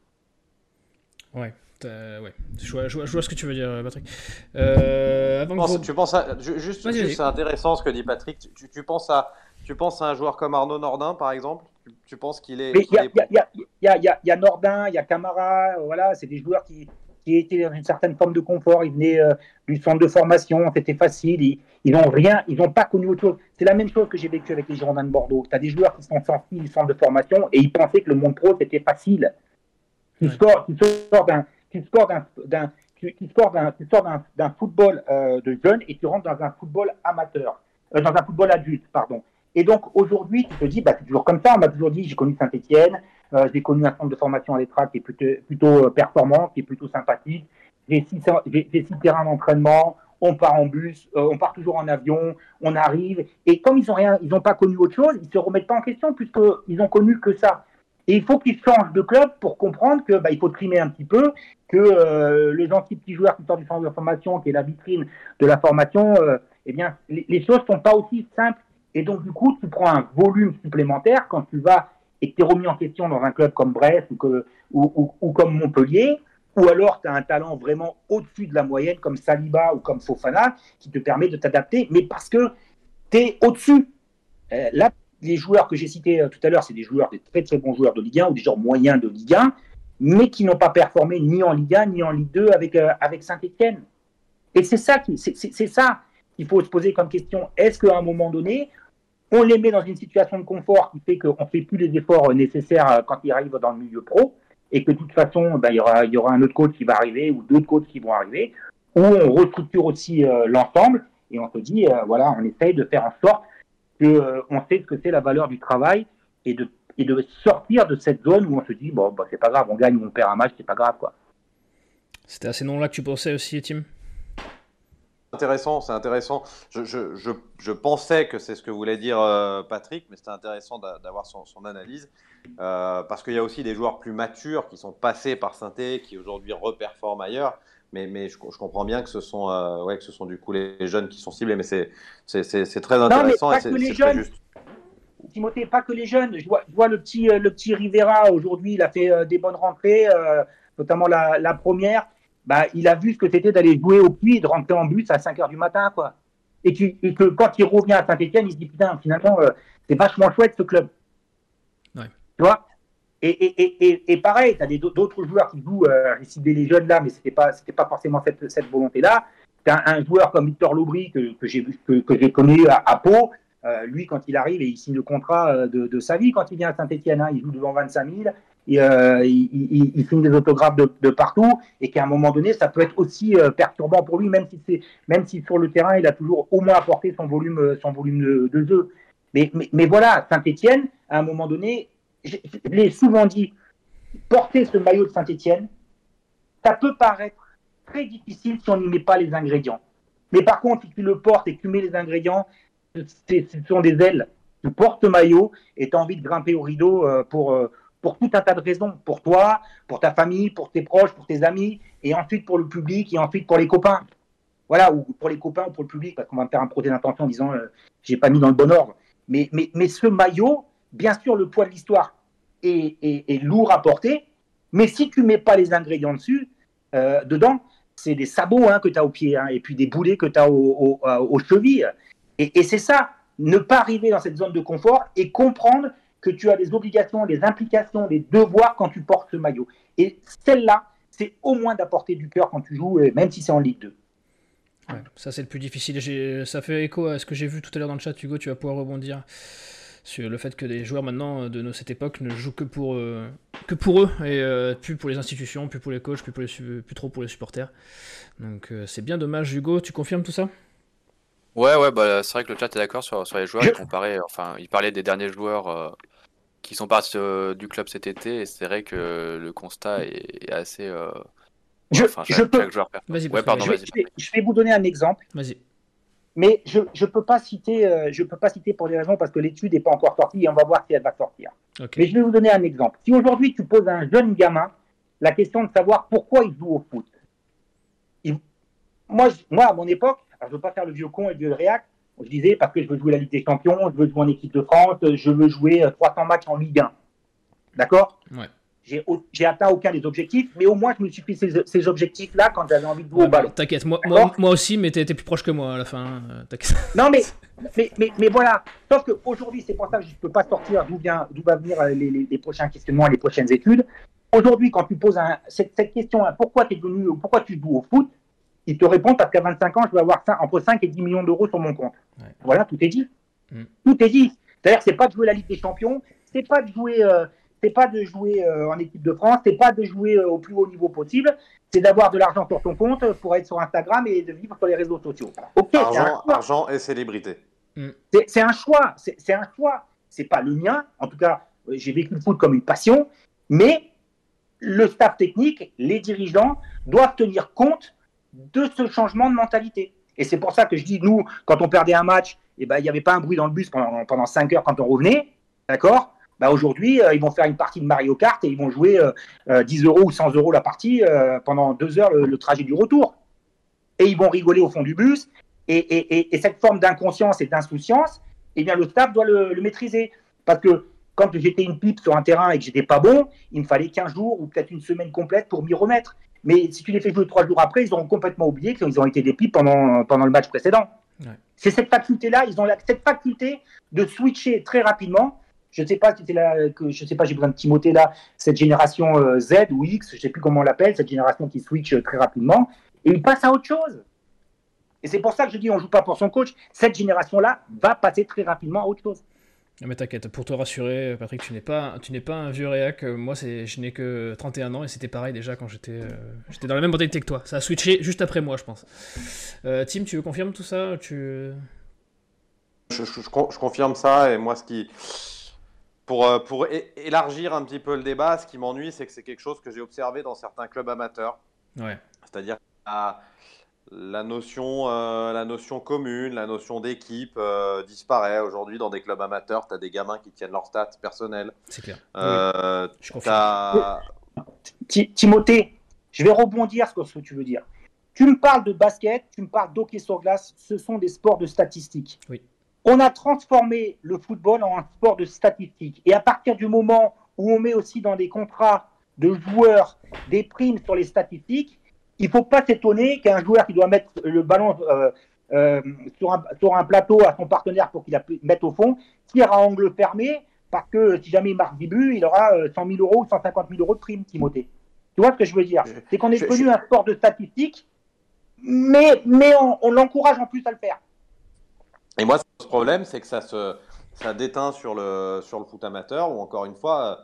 Ouais. ouais. Je, vois, je, vois, ce que tu veux dire, Patrick. Euh, avant tu penses à, juste, c'est intéressant ce que dit Patrick. Tu, tu penses à, tu penses à un joueur comme Arnaud Nordin, par exemple? Tu penses qu'il est. Il y, y, a Nordin, il y a Camara, voilà, c'est des joueurs qui, qui étaient dans une certaine forme de confort. Ils venaient euh, du centre de formation, c'était facile. Ils n'ont rien, ils n'ont pas connu autre chose. C'est la même chose que j'ai vécu avec les Girondins de Bordeaux. Tu as des joueurs qui sont sortis du centre de formation et ils pensaient que le monde pro, c'était facile. Tu sors, d'un. Tu sors d'un tu, sors d'un football euh, de jeunes et tu rentres dans un football amateur, euh, dans un football adulte, pardon. Et donc aujourd'hui, tu te dis, bah, c'est toujours comme ça. On m'a toujours dit, j'ai connu Saint-Etienne, euh, j'ai connu un centre de formation à l'ETRA qui est plutôt, plutôt euh, performant, qui est plutôt sympathique. J'ai six, six terrains d'entraînement, on part en bus, euh, on part toujours en avion, on arrive. Et comme ils n'ont rien, ils n'ont pas connu autre chose, ils se remettent pas en question puisqu'ils ont connu que ça. Et il faut qu'ils changent de club pour comprendre que bah, il faut trimer un petit peu, que euh, les gentils petits joueurs qui sortent du centre de formation, qui est la vitrine de la formation, eh bien, les, les choses sont pas aussi simples et donc, du coup, tu prends un volume supplémentaire quand tu vas et que tu es remis en question dans un club comme Brest ou, que, ou, ou, comme Montpellier, ou alors tu as un talent vraiment au-dessus de la moyenne comme Saliba ou comme Fofana qui te permet de t'adapter, mais parce que tu es au-dessus. Euh, là, les joueurs que j'ai cités euh, tout à l'heure, c'est des joueurs, des très très bons joueurs de Ligue 1 ou des joueurs moyens de Ligue 1, mais qui n'ont pas performé ni en Ligue 1 ni en Ligue 2 avec, euh, avec Saint-Etienne. Et c'est ça, qui, c'est, ça qu'il faut se poser comme question. Est-ce qu'à un moment donné, on les met dans une situation de confort qui fait qu'on ne fait plus les efforts nécessaires euh, quand ils arrivent dans le milieu pro, et que de toute façon, ben, il, y aura, un autre coach qui va arriver, ou d'autres coachs qui vont arriver, où on restructure aussi euh, l'ensemble, et on se dit, euh, voilà, on essaye de faire en sorte qu'on sait ce que c'est la valeur du travail, et de, et de sortir de cette zone où on se dit, bon, bah, c'est pas grave, on gagne ou on perd un match, c'est pas grave, quoi. C'était à ces noms-là que tu pensais aussi, Tim? Intéressant, c'est intéressant. Je, je, je, je, pensais que c'est ce que voulait dire euh, Patrick, mais c'était intéressant d'avoir son, son, analyse. Euh, parce qu'il y a aussi des joueurs plus matures qui sont passés par Synthé, qui aujourd'hui reperforment ailleurs. Mais, mais je, comprends bien que ce sont, euh, ouais, que ce sont du coup les jeunes qui sont ciblés, mais c'est très intéressant. Non, mais pas que les jeunes. Timothée, pas que les jeunes. Je vois, je vois le, petit, le petit Rivera aujourd'hui, il a fait des bonnes rentrées, notamment la, la première bah, il a vu ce que c'était d'aller jouer au puits et de rentrer en bus à 5 heures du matin, quoi. Et, que quand il revient à Saint-Etienne, il se dit putain, finalement, euh, c'est vachement chouette ce club. Ouais. Tu vois? Et, et, et, et, pareil, tu as d'autres joueurs qui jouent, euh, les jeunes là, mais c'était pas, c'était pas forcément cette, cette volonté-là. Tu as un, joueur comme Victor Lobry que, que j'ai que, que connu à, à Pau. Euh, lui, quand il arrive et il signe le contrat euh, de, de sa vie, quand il vient à Saint-Etienne, hein, il joue devant 25 000 euh, il, il, signe des autographes de, partout et qu'à un moment donné, ça peut être aussi euh, perturbant pour lui, même si même si sur le terrain, il a toujours au moins apporté son volume, euh, son volume de, de. Mais, mais, voilà, Saint-Étienne, à un moment donné, je, l'ai souvent dit, porter ce maillot de Saint-Étienne, ça peut paraître très difficile si on n'y met pas les ingrédients. Mais par contre, si tu le portes et que tu mets les ingrédients, ce sont des ailes. Tu portes maillot et tu as envie de grimper au rideau pour, pour tout un tas de raisons, pour toi, pour ta famille, pour tes proches, pour tes amis, et ensuite pour le public, et ensuite pour les copains. Voilà, ou pour les copains ou pour le public, parce qu'on va me faire un procès d'intention en disant euh, j'ai pas mis dans le bon ordre. Mais, mais, mais ce maillot, bien sûr, le poids de l'histoire est, est, lourd à porter, mais si tu mets pas les ingrédients dessus, euh, dedans, c'est des sabots hein, que tu as au pied, hein, et puis des boulets que tu as aux au, chevilles. Et, et c'est ça, ne pas arriver dans cette zone de confort et comprendre que tu as des obligations, des implications, des devoirs quand tu portes ce maillot. Et celle-là, c'est au moins d'apporter du cœur quand tu joues, euh, même si c'est en Ligue 2. ça c'est le plus difficile. Ça fait écho à ce que j'ai vu tout à l'heure dans le chat, Hugo, tu vas pouvoir rebondir sur le fait que les joueurs maintenant de cette époque ne jouent que pour, euh, que pour eux et euh, plus pour les institutions, plus pour les coachs, plus, pour les, plus trop pour les supporters. Donc c'est bien dommage, Hugo, tu confirmes tout ça? Ouais, ouais, bah, c'est vrai que le chat est d'accord sur, sur les joueurs. Il, comparait, enfin, il parlait des derniers joueurs qui sont partis euh, du club cet été. Et c'est vrai que le constat est, assez. Euh, je, je peux... ouais, pardon, je, je, vais, vous donner un exemple. Vas-y. Mais je ne peux pas citer, euh, je peux pas citer pour des raisons parce que l'étude n'est pas encore sortie et on va voir si elle va sortir. Mais je vais vous donner un exemple. Si aujourd'hui tu poses à un jeune gamin la question de savoir pourquoi il joue au foot, moi, moi, à mon époque, je ne veux pas faire le vieux con et le vieux réac, je disais parce que je veux jouer la Ligue des Champions, je veux jouer en équipe de France, je veux jouer 300 euh, matchs en Ligue 1. D'accord? Ouais. J'ai atteint aucun des objectifs, mais au moins je me suis fait ces, objectifs-là quand j'avais envie de jouer au ballon. T'inquiète, moi, moi, moi, aussi, mais t'étais plus proche que moi à la fin. Euh, non, mais, mais, mais, mais, voilà. Sauf qu'aujourd'hui, c'est pour ça que je ne peux pas sortir d'où va venir euh, les, les, les, prochains questionnements et les prochaines études. Aujourd'hui, quand tu poses un, cette, cette, question, hein, pourquoi, es venu, pourquoi tu joues au foot il te répond parce qu'à 25 ans, je vais avoir entre 5 et 10 millions d'euros sur mon compte. Voilà, tout est dit. Mm. Tout est dit. C'est-à-dire, c'est pas de jouer la Ligue des Champions, c'est pas de jouer, euh, c'est pas de jouer euh, en équipe de France, c'est pas de jouer euh, au plus haut niveau possible, c'est d'avoir de l'argent sur ton compte pour être sur Instagram et de vivre sur les réseaux sociaux. argent, argent et célébrité. Mm. C'est un choix. C'est un choix. C'est pas le mien. En tout cas, j'ai vécu le foot comme une passion, mais le staff technique, les dirigeants doivent tenir compte de ce changement de mentalité. Et c'est pour ça que je dis, nous, quand on perdait un match, eh ben, il n'y avait pas un bruit dans le bus pendant, pendant 5 heures quand on revenait. D'accord? Bah Aujourd'hui, euh, ils vont faire une partie de Mario Kart et ils vont jouer 10 euh, euh, euros ou 100 euros la partie pendant 2 heures le, trajet du retour. Et ils vont rigoler au fond du bus. Et, et, et cette forme d'inconscience et d'insouciance, eh bien, le staff doit le, le maîtriser. Parce que quand j'étais une pipe sur un terrain et que j'étais pas bon, il me fallait 15 jours ou peut-être une semaine complète pour m'y remettre. Mais si tu les fais jouer trois jours après, ils auront complètement oublié qu'ils ont été des pipes pendant, pendant le match précédent. C'est cette faculté-là, ils ont cette faculté de switcher très rapidement. Je ne sais pas si c'est là, que je sais pas, j'ai besoin de Timothée là, cette génération euh, Z ou X, je ne sais plus comment on l'appelle, cette génération qui switch très rapidement, et ils passent à autre chose. Et c'est pour ça que je dis, on joue pas pour son coach. Cette génération-là va passer très rapidement à autre chose. Mais t'inquiète, pour te rassurer, Patrick, tu n'es pas, tu n'es pas un vieux réac. Moi, c'est, je n'ai que 31 ans et c'était pareil déjà quand j'étais, euh, j'étais dans la même mentalité que toi. Ça a switché juste après moi, je pense. Euh, Tim, tu veux confirmer tout ça? Tu... Je, confirme ça et moi, ce qui, pour, euh, pour élargir un petit peu le débat, ce qui m'ennuie, c'est que c'est quelque chose que j'ai observé dans certains clubs amateurs. Ouais. C'est-à-dire la notion, euh, la notion commune, la notion d'équipe euh, disparaît. Aujourd'hui, dans des clubs amateurs, tu as des gamins qui tiennent leurs stats personnels. C'est clair. Euh, Je Timothée, je vais rebondir sur ce que tu veux dire. Tu me parles de basket, tu me parles d'hockey sur glace, ce sont des sports de statistiques. Oui. On a transformé le football en un sport de statistiques. Et à partir du moment où on met aussi dans des contrats de joueurs des primes sur les statistiques, il ne faut pas s'étonner qu'un joueur qui doit mettre le ballon euh, euh, sur, un, sur, un, plateau à son partenaire pour qu'il la mette au fond, tire à angle fermé, parce que si jamais il marque 10 buts, il aura 100 euh, 000 euros ou 150 000 euros de prime, Timothée. Tu vois ce que je veux dire? C'est qu'on est devenu un sport de statistiques, mais, mais on, l'encourage en plus à le faire. Et moi, ce problème, c'est que ça se ça déteint sur le, sur le foot amateur, ou encore une fois,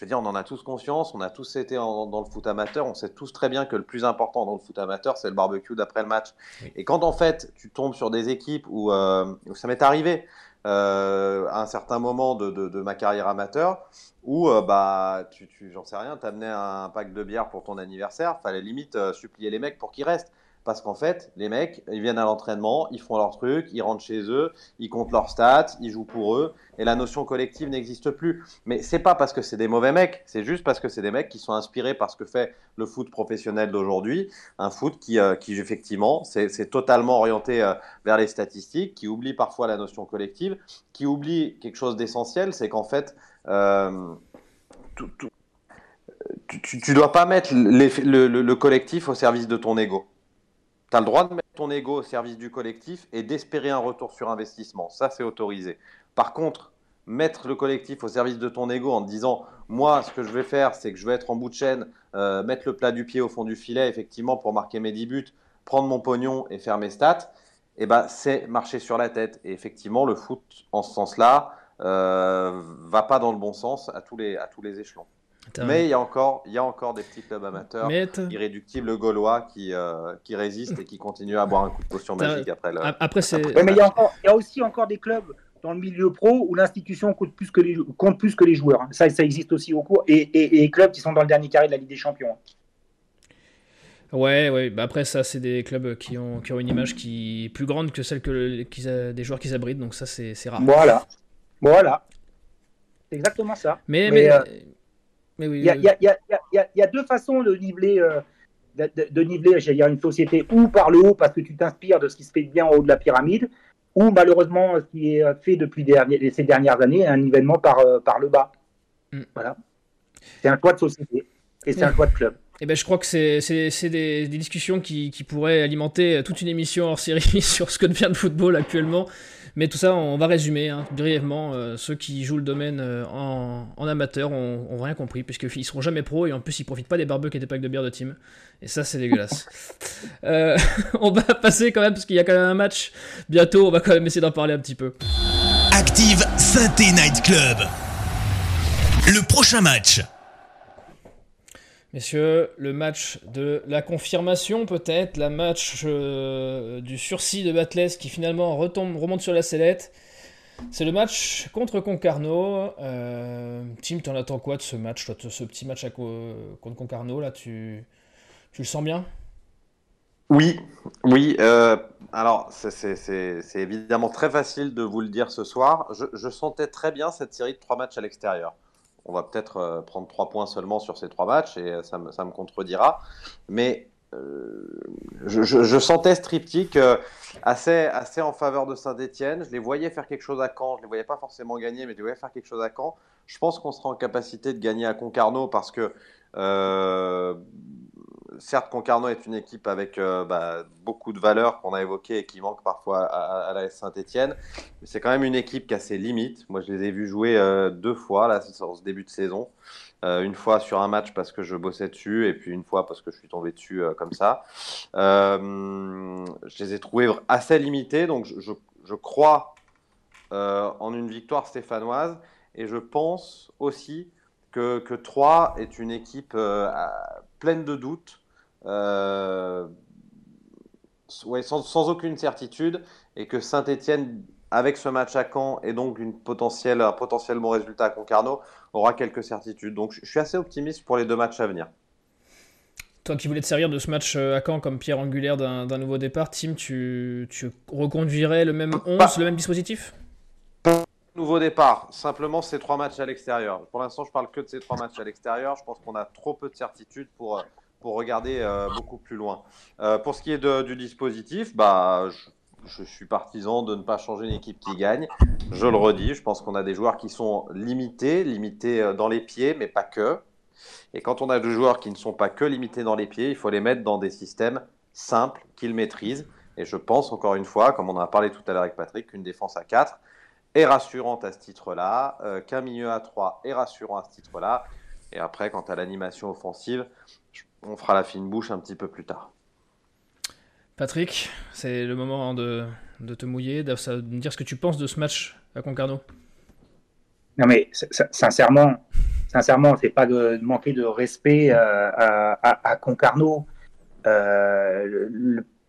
je veux dire, on en a tous conscience, on a tous été dans le foot amateur, on sait tous très bien que le plus important dans le foot amateur, c'est le barbecue d'après le match. Et quand en fait, tu tombes sur des équipes où, euh, ça m'est arrivé euh, à un certain moment de, de, ma carrière amateur, où, euh, bah, tu, tu j'en sais rien, t'amenais un pack de bière pour ton anniversaire, fallait limite supplier les mecs pour qu'ils restent. Parce qu'en fait, les mecs, ils viennent à l'entraînement, ils font leur truc, ils rentrent chez eux, ils comptent leurs stats, ils jouent pour eux, et la notion collective n'existe plus. Mais c'est pas parce que c'est des mauvais mecs, c'est juste parce que c'est des mecs qui sont inspirés par ce que fait le foot professionnel d'aujourd'hui, un foot qui, euh, qui effectivement, c'est totalement orienté euh, vers les statistiques, qui oublie parfois la notion collective, qui oublie quelque chose d'essentiel, c'est qu'en fait, euh, tu, ne dois pas mettre le, le collectif au service de ton ego. Tu as le droit de mettre ton ego au service du collectif et d'espérer un retour sur investissement. Ça, c'est autorisé. Par contre, mettre le collectif au service de ton ego en te disant moi ce que je vais faire c'est que je vais être en bout de chaîne euh, mettre le plat du pied au fond du filet effectivement pour marquer mes 10 buts prendre mon pognon et faire mes stats eh ben c'est marcher sur la tête et effectivement le foot en ce sens là euh, va pas dans le bon sens à tous les, à tous les échelons mais il y, a encore, il y a encore des petits clubs amateurs irréductibles gaulois qui, euh, qui résistent et qui continuent à avoir un coup de potion magique après le. Après, c'est. mais il y, a il y a aussi encore des clubs dans le milieu pro où l'institution compte plus que les, compte plus que les joueurs. Ça, ça existe aussi au cours. Et, et, et, clubs qui sont dans le dernier carré de la Ligue des Champions. Ouais, ouais. Bah après, ça, c'est des clubs qui ont, qui ont une image qui est plus grande que celle que des joueurs qu'ils abritent. Donc ça, c'est rare. Voilà. Voilà. C'est exactement ça. Mais, mais, euh, il y, a deux façons de niveler, euh, de, niveler une société ou par le haut parce que tu t'inspires de ce qui se fait bien en haut de la pyramide, ou malheureusement ce qui est fait depuis ces dernières années, un nivellement par, euh, par le bas. Mm. Voilà. C'est un choix de société et c'est un choix de club. Et eh ben, je crois que c'est des, des, discussions qui, qui, pourraient alimenter toute une émission hors série sur ce que devient le football actuellement. Mais tout ça, on va résumer hein, brièvement. Euh, ceux qui jouent le domaine euh, en, amateur ont, rien compris, puisqu'ils seront jamais pros et en plus ils profitent pas des barbecues et des packs de bière de team. Et ça, c'est dégueulasse. Euh, on va passer quand même, parce qu'il y a quand même un match bientôt, on va quand même essayer d'en parler un petit peu. Active Synthé Night Club. Le prochain match. Messieurs, le match de la confirmation peut-être, la match euh, du sursis de Batles qui finalement retombe, remonte sur la sellette. C'est le match contre Concarneau. Euh, Tim, t'en attends quoi de ce match, ce petit match contre Concarneau là, tu, tu le sens bien? Oui, oui. Euh, alors c'est évidemment très facile de vous le dire ce soir. Je, je sentais très bien cette série de trois matchs à l'extérieur on va peut-être euh, prendre trois points seulement sur ces trois matchs et ça me, ça me contredira. Mais euh, je, sentais ce euh, assez, assez en faveur de Saint-Etienne. Je les voyais faire quelque chose à Caen. Je les voyais pas forcément gagner, mais je les voyais faire quelque chose à Caen. Je pense qu'on sera en capacité de gagner à Concarneau parce que certes, Concarneau est une équipe avec euh, bah, beaucoup de valeurs qu'on a évoquées et qui manque parfois à, la Saint-Etienne. Mais c'est quand même une équipe qui a ses limites. Moi, je les ai vus jouer euh, deux fois là, dans ce début de saison. Euh, une fois sur un match parce que je bossais dessus et puis une fois parce que je suis tombé dessus comme ça. je les ai trouvés assez limités, donc je, crois en une victoire stéphanoise et je pense aussi que Troyes est une équipe pleine de doutes euh, sans, aucune certitude, et que Saint-Etienne, avec ce match à Caen et donc une potentielle, un potentiel bon résultat à Concarneau, aura quelques certitudes. Donc je suis assez optimiste pour les deux matchs à venir. Toi qui voulais te servir de ce match à Caen comme pierre angulaire d'un nouveau départ, Tim, tu, tu reconduirais le même 11, le même dispositif? Nouveau départ, simplement ces trois matchs à l'extérieur. Pour l'instant, je parle que de ces trois matchs à l'extérieur. Je pense qu'on a trop peu de certitude pour, pour regarder beaucoup plus loin. pour ce qui est du dispositif, bah, je, suis partisan de ne pas changer une équipe qui gagne. Je le redis, je pense qu'on a des joueurs qui sont limités, limités euh, dans les pieds, mais pas que. Et quand on a des joueurs qui ne sont pas que limités dans les pieds, il faut les mettre dans des systèmes simples qu'ils maîtrisent. Et je pense, encore une fois, comme on en a parlé tout à l'heure avec Patrick, qu'une défense à 4 est rassurante à ce titre-là, euh, qu'un milieu à 3 est rassurant à ce titre-là. Et après, quant à l'animation offensive, on fera la fine bouche un petit peu plus tard. Patrick, c'est le moment de, te mouiller, de, me dire ce que tu penses de ce match à Concarneau. Non mais sincèrement, sincèrement, c'est pas de, manquer de respect euh, à, Concarneau. Euh,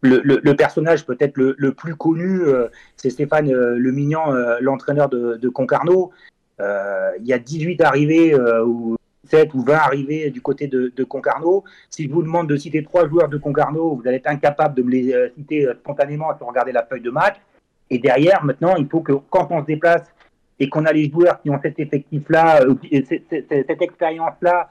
le, personnage peut-être le, plus connu, euh, c'est Stéphane Le Mignon, l'entraîneur de, de, Concarneau. il y a 18 arrivées où 7 ou 20 arrivés du côté de, Concarneau. Si je vous demande de citer trois joueurs de Concarneau, vous allez être incapable de me les euh, citer euh, spontanément pour regarder la feuille de match. Et derrière, maintenant, il faut que quand on se déplace et qu'on a les joueurs qui ont cet effectif-là, euh, cette, expérience-là,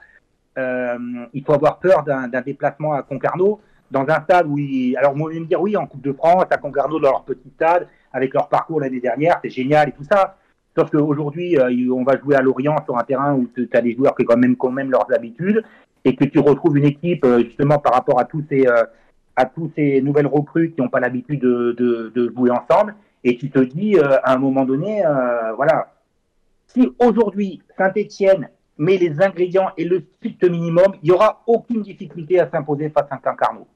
il faut avoir peur d'un déplacement à Concarneau dans un stade où, alors vous allez me dire oui, en Coupe de France, à Concarneau, dans leur petit stade, avec leur parcours l'année dernière, c'est génial et tout ça. Sauf qu'aujourd'hui, euh, on va jouer à Lorient sur un terrain où tu as des joueurs qui quand même, quand même leurs habitudes et que tu retrouves une équipe euh, justement par rapport à tous ces, euh, à tous ces nouvelles recrues qui n'ont pas l'habitude de, de, jouer ensemble. Et tu te dis à un moment donné, voilà, si aujourd'hui Saint-Etienne met les ingrédients et le strict minimum, il n'y aura aucune difficulté à s'imposer face à Saint-Carnot.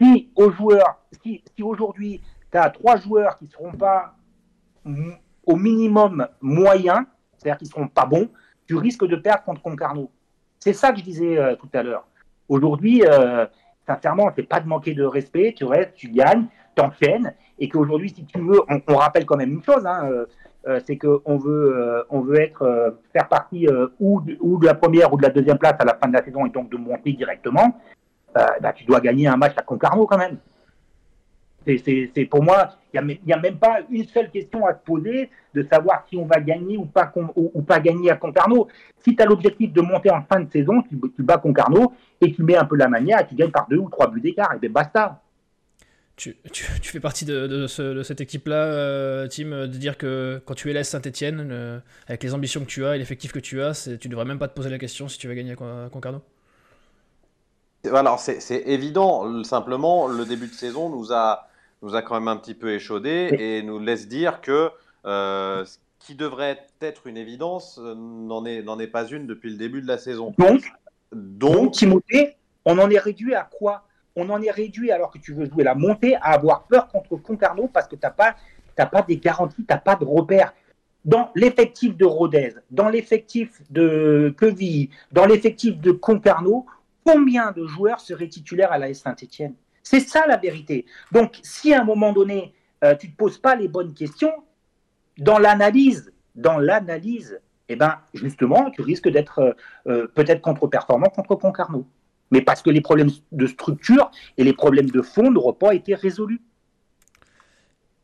Si, aux joueurs, si, si aujourd'hui tu as trois joueurs qui ne seront pas au minimum moyen, c'est-à-dire qu'ils ne seront pas bons, tu risques de perdre contre Concarneau. C'est ça que je disais euh, tout à l'heure. Aujourd'hui, euh, sincèrement, c'est pas de manquer de respect, tu restes, tu gagnes, t'enchaînes, et qu'aujourd'hui, si tu veux, on, rappelle quand même une chose, hein, euh, c'est qu'on veut, on veut être, faire partie ou de, ou, de, la première ou de la deuxième place à la fin de la saison et donc de monter directement. Bah, tu dois gagner un match à Concarneau quand même. C'est pour moi, il n'y a, même pas une seule question à se poser de savoir si on va gagner ou pas, ou, pas gagner à Concarneau. Si tu as l'objectif de monter en fin de saison, tu, bats Concarneau et tu mets un peu la manière et tu gagnes par deux ou trois buts d'écart. Et bien basta. Tu, fais partie de, cette équipe-là, euh, Tim, de dire que quand tu es Saint-Etienne, avec les ambitions que tu as et l'effectif que tu as, tu ne devrais même pas te poser la question si tu vas gagner à Concarneau alors c'est évident, simplement le début de saison nous a, nous a quand même un petit peu échaudé et nous laisse dire que euh, ce qui devrait être une évidence euh, n'en est, est, pas une depuis le début de la saison. Donc, donc, Timothée, on en est réduit à quoi? On en est réduit, alors que tu veux jouer la montée, à avoir peur contre Concarneau parce que tu n'as pas, pas des garanties, tu n'as pas de repères. Dans l'effectif de Rodez, dans l'effectif de Quevilly, dans l'effectif de Concarneau, combien de joueurs seraient titulaires à la Saint-Etienne? C'est ça la vérité. Donc, si à un moment donné, euh, tu ne te poses pas les bonnes questions, dans l'analyse, dans l'analyse, eh ben, justement, tu risques d'être euh, euh, peut-être contre-performant contre Concarneau. Mais parce que les problèmes de structure et les problèmes de fond n'auront pas été résolus.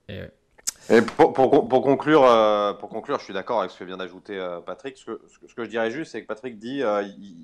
Et pour, conclure, pour conclure, je suis d'accord avec ce que vient d'ajouter Patrick. Ce que, ce que, je dirais juste, c'est que Patrick dit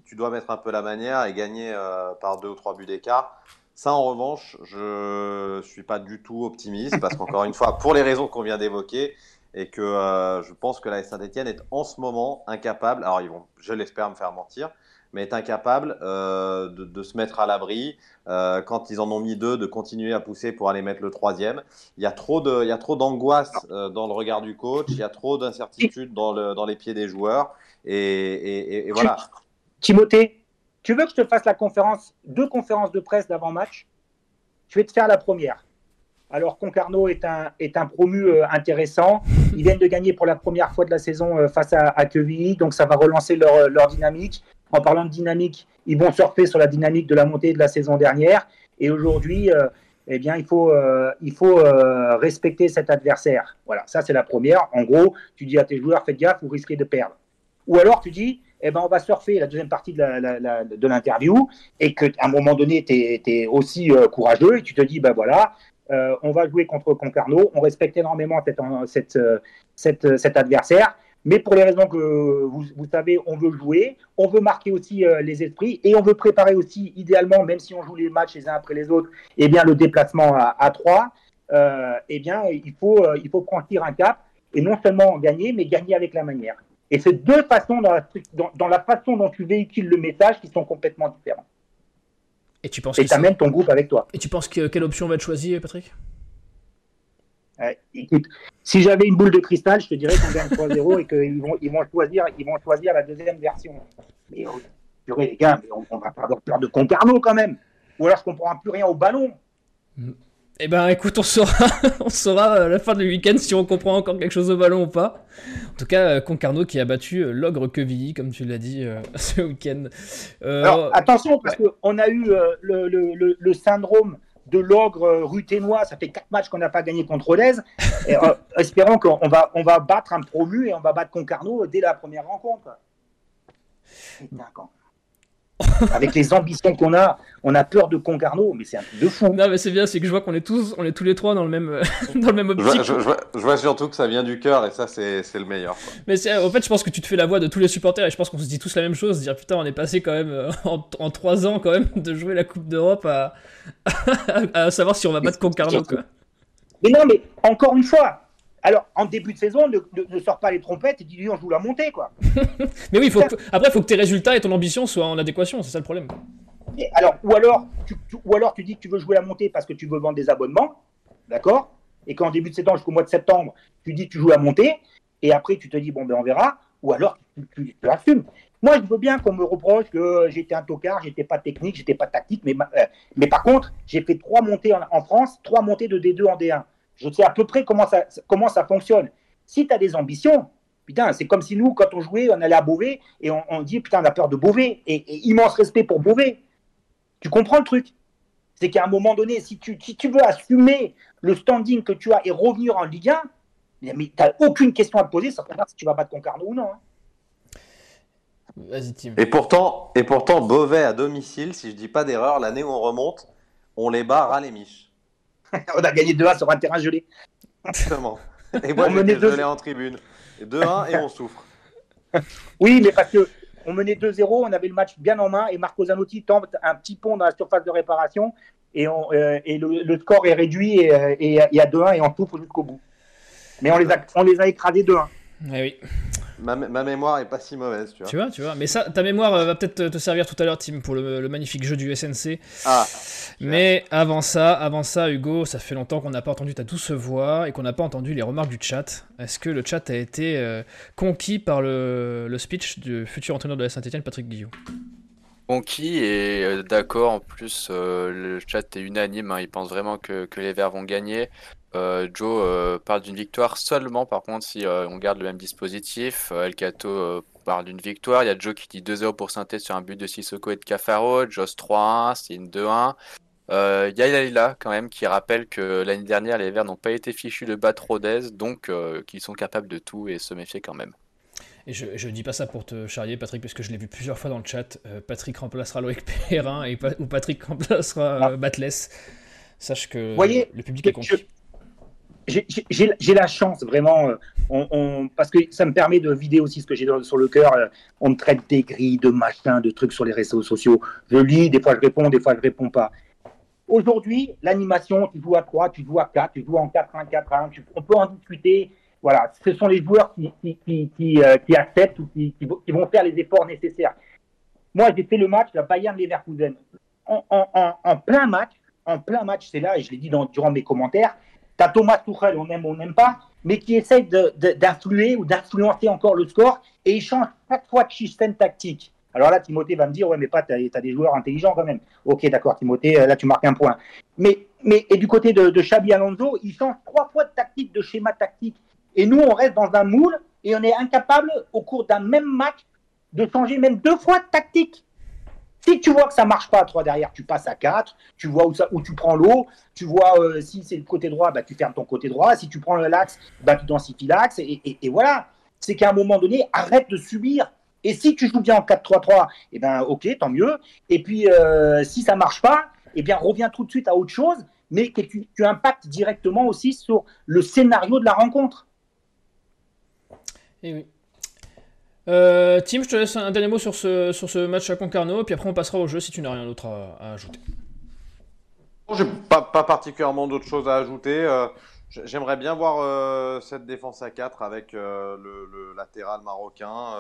tu dois mettre un peu la manière et gagner par deux ou trois buts d'écart. Ça, en revanche, je suis pas du tout optimiste parce qu'encore une fois, pour les raisons qu'on vient d'évoquer, et que euh, je pense que la Saint-Etienne est en ce moment incapable, alors ils vont, je l'espère, me faire mentir, mais est incapable euh, de, se mettre à l'abri euh, quand ils en ont mis deux, de continuer à pousser pour aller mettre le troisième. Il y a trop d'angoisse dans le regard du coach, il y a trop d'incertitude dans, le, dans les pieds des joueurs, et, et voilà. Timothée, tu veux que je te fasse la conférence, deux conférences de presse d'avant-match? Je vais te faire la première. Alors, Concarneau est un, promu euh, intéressant. Ils viennent de gagner pour la première fois de la saison euh, face à, à donc ça va relancer leur, euh, leur, dynamique. En parlant de dynamique, ils vont surfer sur la dynamique de la montée de la saison dernière. Et aujourd'hui, eh bien, il faut, il faut respecter cet adversaire. Voilà, ça c'est la première. En gros, tu dis à tes joueurs, faites gaffe, vous risquez de perdre. Ou alors tu dis, eh ben, on va surfer la deuxième partie de l'interview et qu'à un moment donné, tu es, aussi euh, courageux et tu te dis, ben voilà, euh, on va jouer contre Concarneau, on respecte énormément cette, cette, cet adversaire, mais pour les raisons que vous, vous, savez, on veut jouer, on veut marquer aussi les esprits et on veut préparer aussi, idéalement, même si on joue les matchs les uns après les autres, eh bien, le déplacement à, à 3, eh bien, il faut, il faut franchir un cap et non seulement gagner, mais gagner avec la manière. Et c'est deux façons dans la, dans, la, façon dont tu véhicules le message qui sont complètement différentes. Et tu penses et que ton groupe avec toi. Et tu penses que quelle option va être choisie, Patrick? Écoute, si j'avais une boule de cristal, je te dirais qu'on gagne 3-0 et qu'ils vont, ils vont, choisir, ils vont choisir la deuxième version. Mais oh, les gars, mais on, va pas avoir peur de Concarneau quand même. Ou alors je comprends plus rien au ballon? Mm. Eh ben écoute, on saura, on saura à la fin du week-end si on comprend encore quelque chose au ballon ou pas. En tout cas, euh, Concarneau qui a battu euh, l'ogre Quevilly, comme tu l'as dit euh, ce week-end. Alors attention, parce qu'on a eu le, le, le, syndrome de l'ogre ruténois. Ça fait quatre matchs qu'on n'a pas gagné contre Rodez. espérons qu'on va, on va battre un promu et on va battre Concarneau dès la première rencontre. D'accord. Avec les ambitions qu'on a, on a peur de Concarneau, mais c'est un truc de fou. Non, mais c'est bien, c'est que je vois qu'on est tous, on est tous les trois dans le même, dans le même optique. Je vois, surtout que ça vient du cœur et ça, c'est le meilleur. Mais en fait, je pense que tu te fais la voix de tous les supporters et je pense qu'on se dit tous la même chose, dire putain, on est passé quand même euh, en, trois ans quand même de jouer la Coupe d'Europe à, à, savoir si on va battre Concarneau. Quoi. Mais non, mais encore une fois, alors, en début de saison, ne, sort pas les trompettes et dis on joue la montée, quoi. mais oui, faut après, il faut que tes résultats et ton ambition soient en adéquation, c'est ça le problème. alors, ou alors, tu, ou alors, tu dis que tu veux jouer la montée parce que tu veux vendre des abonnements, d'accord? Et qu'en début de saison, jusqu'au mois de septembre, tu dis que tu joues la montée, et après, tu te dis, bon, ben, on verra, ou alors, tu, tu, assumes. Moi, je veux bien qu'on me reproche que j'étais un tocard, j'étais pas technique, j'étais pas tactique, mais, euh, mais par contre, j'ai fait trois montées en France, trois montées de D2 en D1. Je sais à peu près comment ça, comment ça fonctionne. Si tu as des ambitions, putain, c'est comme si nous, quand on jouait, on allait à Beauvais et on, dit, putain, on a peur de Beauvais. Et, immense respect pour Beauvais. Tu comprends le truc? C'est qu'à un moment donné, si tu, si tu veux assumer le standing que tu as et revenir en Ligue 1, mais tu n'as aucune question à te poser sur si tu vas battre Concarneau ou non. Hein. Vas-y, Tim. Et pourtant, et pourtant, Beauvais à domicile, si je dis pas d'erreur, l'année où on remonte, on les bat à les miches. on a gagné 2-1 sur un terrain gelé. Exactement. Et moi, on j'étais gelé en tribune. 2-1 et on souffre. oui, mais parce que on menait 2-0, on avait le match bien en main et Marco Zanotti tente un petit pont dans la surface de réparation et, on, euh, et le, score est réduit et, euh, il y a 2-1 et on souffre jusqu'au bout. Mais on les a, on les a écrasés 2-1. Eh oui. Ma, mémoire est pas si mauvaise, tu vois. Tu vois, tu vois. Mais ça, ta mémoire euh, va peut-être te servir tout à l'heure, Tim, pour le, magnifique jeu du SNC. Ah. Mais avant ça, avant ça, Hugo, ça fait longtemps qu'on n'a pas entendu ta douce voix et qu'on n'a pas entendu les remarques du chat. Est-ce que le chat a été euh, conquis par le, speech du futur entraîneur de la Saint-Etienne, Patrick Guillot? Conquis et euh, d'accord. En plus, le chat est unanime. Hein. il pense vraiment que, que les Verts vont gagner. Euh, Joe euh, parle d'une victoire seulement, par contre, si euh, on garde le même dispositif. El Cato parle d'une victoire. Il y a Joe qui dit 2-0 pour Synthé sur un but de Sissoko et de Cafaro. Joss 3-1, c'est une 2-1. Euh, il y a Lila quand même qui rappelle que l'année dernière les Verts n'ont pas été fichus de battre Rodez, donc qu'ils sont capables de tout et se méfier quand même. Et je, ne dis pas ça pour te charrier, Patrick, parce que je l'ai vu plusieurs fois dans le chat. Patrick remplacera Loïc Perrin et, ou Patrick remplacera ah. Batless. Sache que le public est conquis j'ai la chance vraiment, euh, parce que ça me permet de vider aussi ce que j'ai sur le cœur. Euh, on me traite des de machins, de trucs sur les réseaux sociaux. Je lis, des fois je réponds, des fois je réponds pas. Aujourd'hui, l'animation, tu joues à 3, tu joues à 4, tu joues en 4-1, 4-1, on peut en discuter. Voilà, ce sont les joueurs qui, euh, acceptent ou qui, vont faire les efforts nécessaires. Moi, j'ai fait le match, la Bayern Leverkusen. En, plein match, en plein match, c'est là, et je l'ai dit durant mes commentaires, T'as Thomas Tuchel, on aime ou on n'aime pas, mais qui essaye d'influer ou d'influencer encore le score et il change chaque fois de système tactique. Alors là, Timothée va me dire, ouais, mais pas, tu as, des joueurs intelligents quand même. Ok, d'accord, Timothée, euh, là, tu marques un point. Mais, mais et du côté de, de Xabi Alonso, il change trois fois de tactique, de schéma tactique. Et nous, on reste dans un moule et on est incapable, au cours d'un même match, de changer même deux fois de tactique. Si tu vois que ça marche pas à 3 derrière, tu passes à 4, tu vois où, ça, où tu prends l'eau, tu vois euh, si c'est le côté droit, bah, tu fermes ton côté droit, si tu prends l'axe, bah, tu densifies l'axe, et, voilà. C'est qu'à un moment donné, arrête de subir, Et si tu joues bien en 4-3-3, eh ben ok, tant mieux. Et puis euh, si ça marche pas, eh bien reviens tout de suite à autre chose, mais que tu, impactes directement aussi sur le scénario de la rencontre. Eh oui. Euh, Tim, je te laisse un dernier mot sur ce, sur ce match à Concarneau, puis après on passera au jeu si tu n'as rien d'autre à, ajouter. J'ai pas, pas particulièrement d'autres choses à ajouter. Euh, j'aimerais bien voir cette défense à 4 avec le, latéral marocain.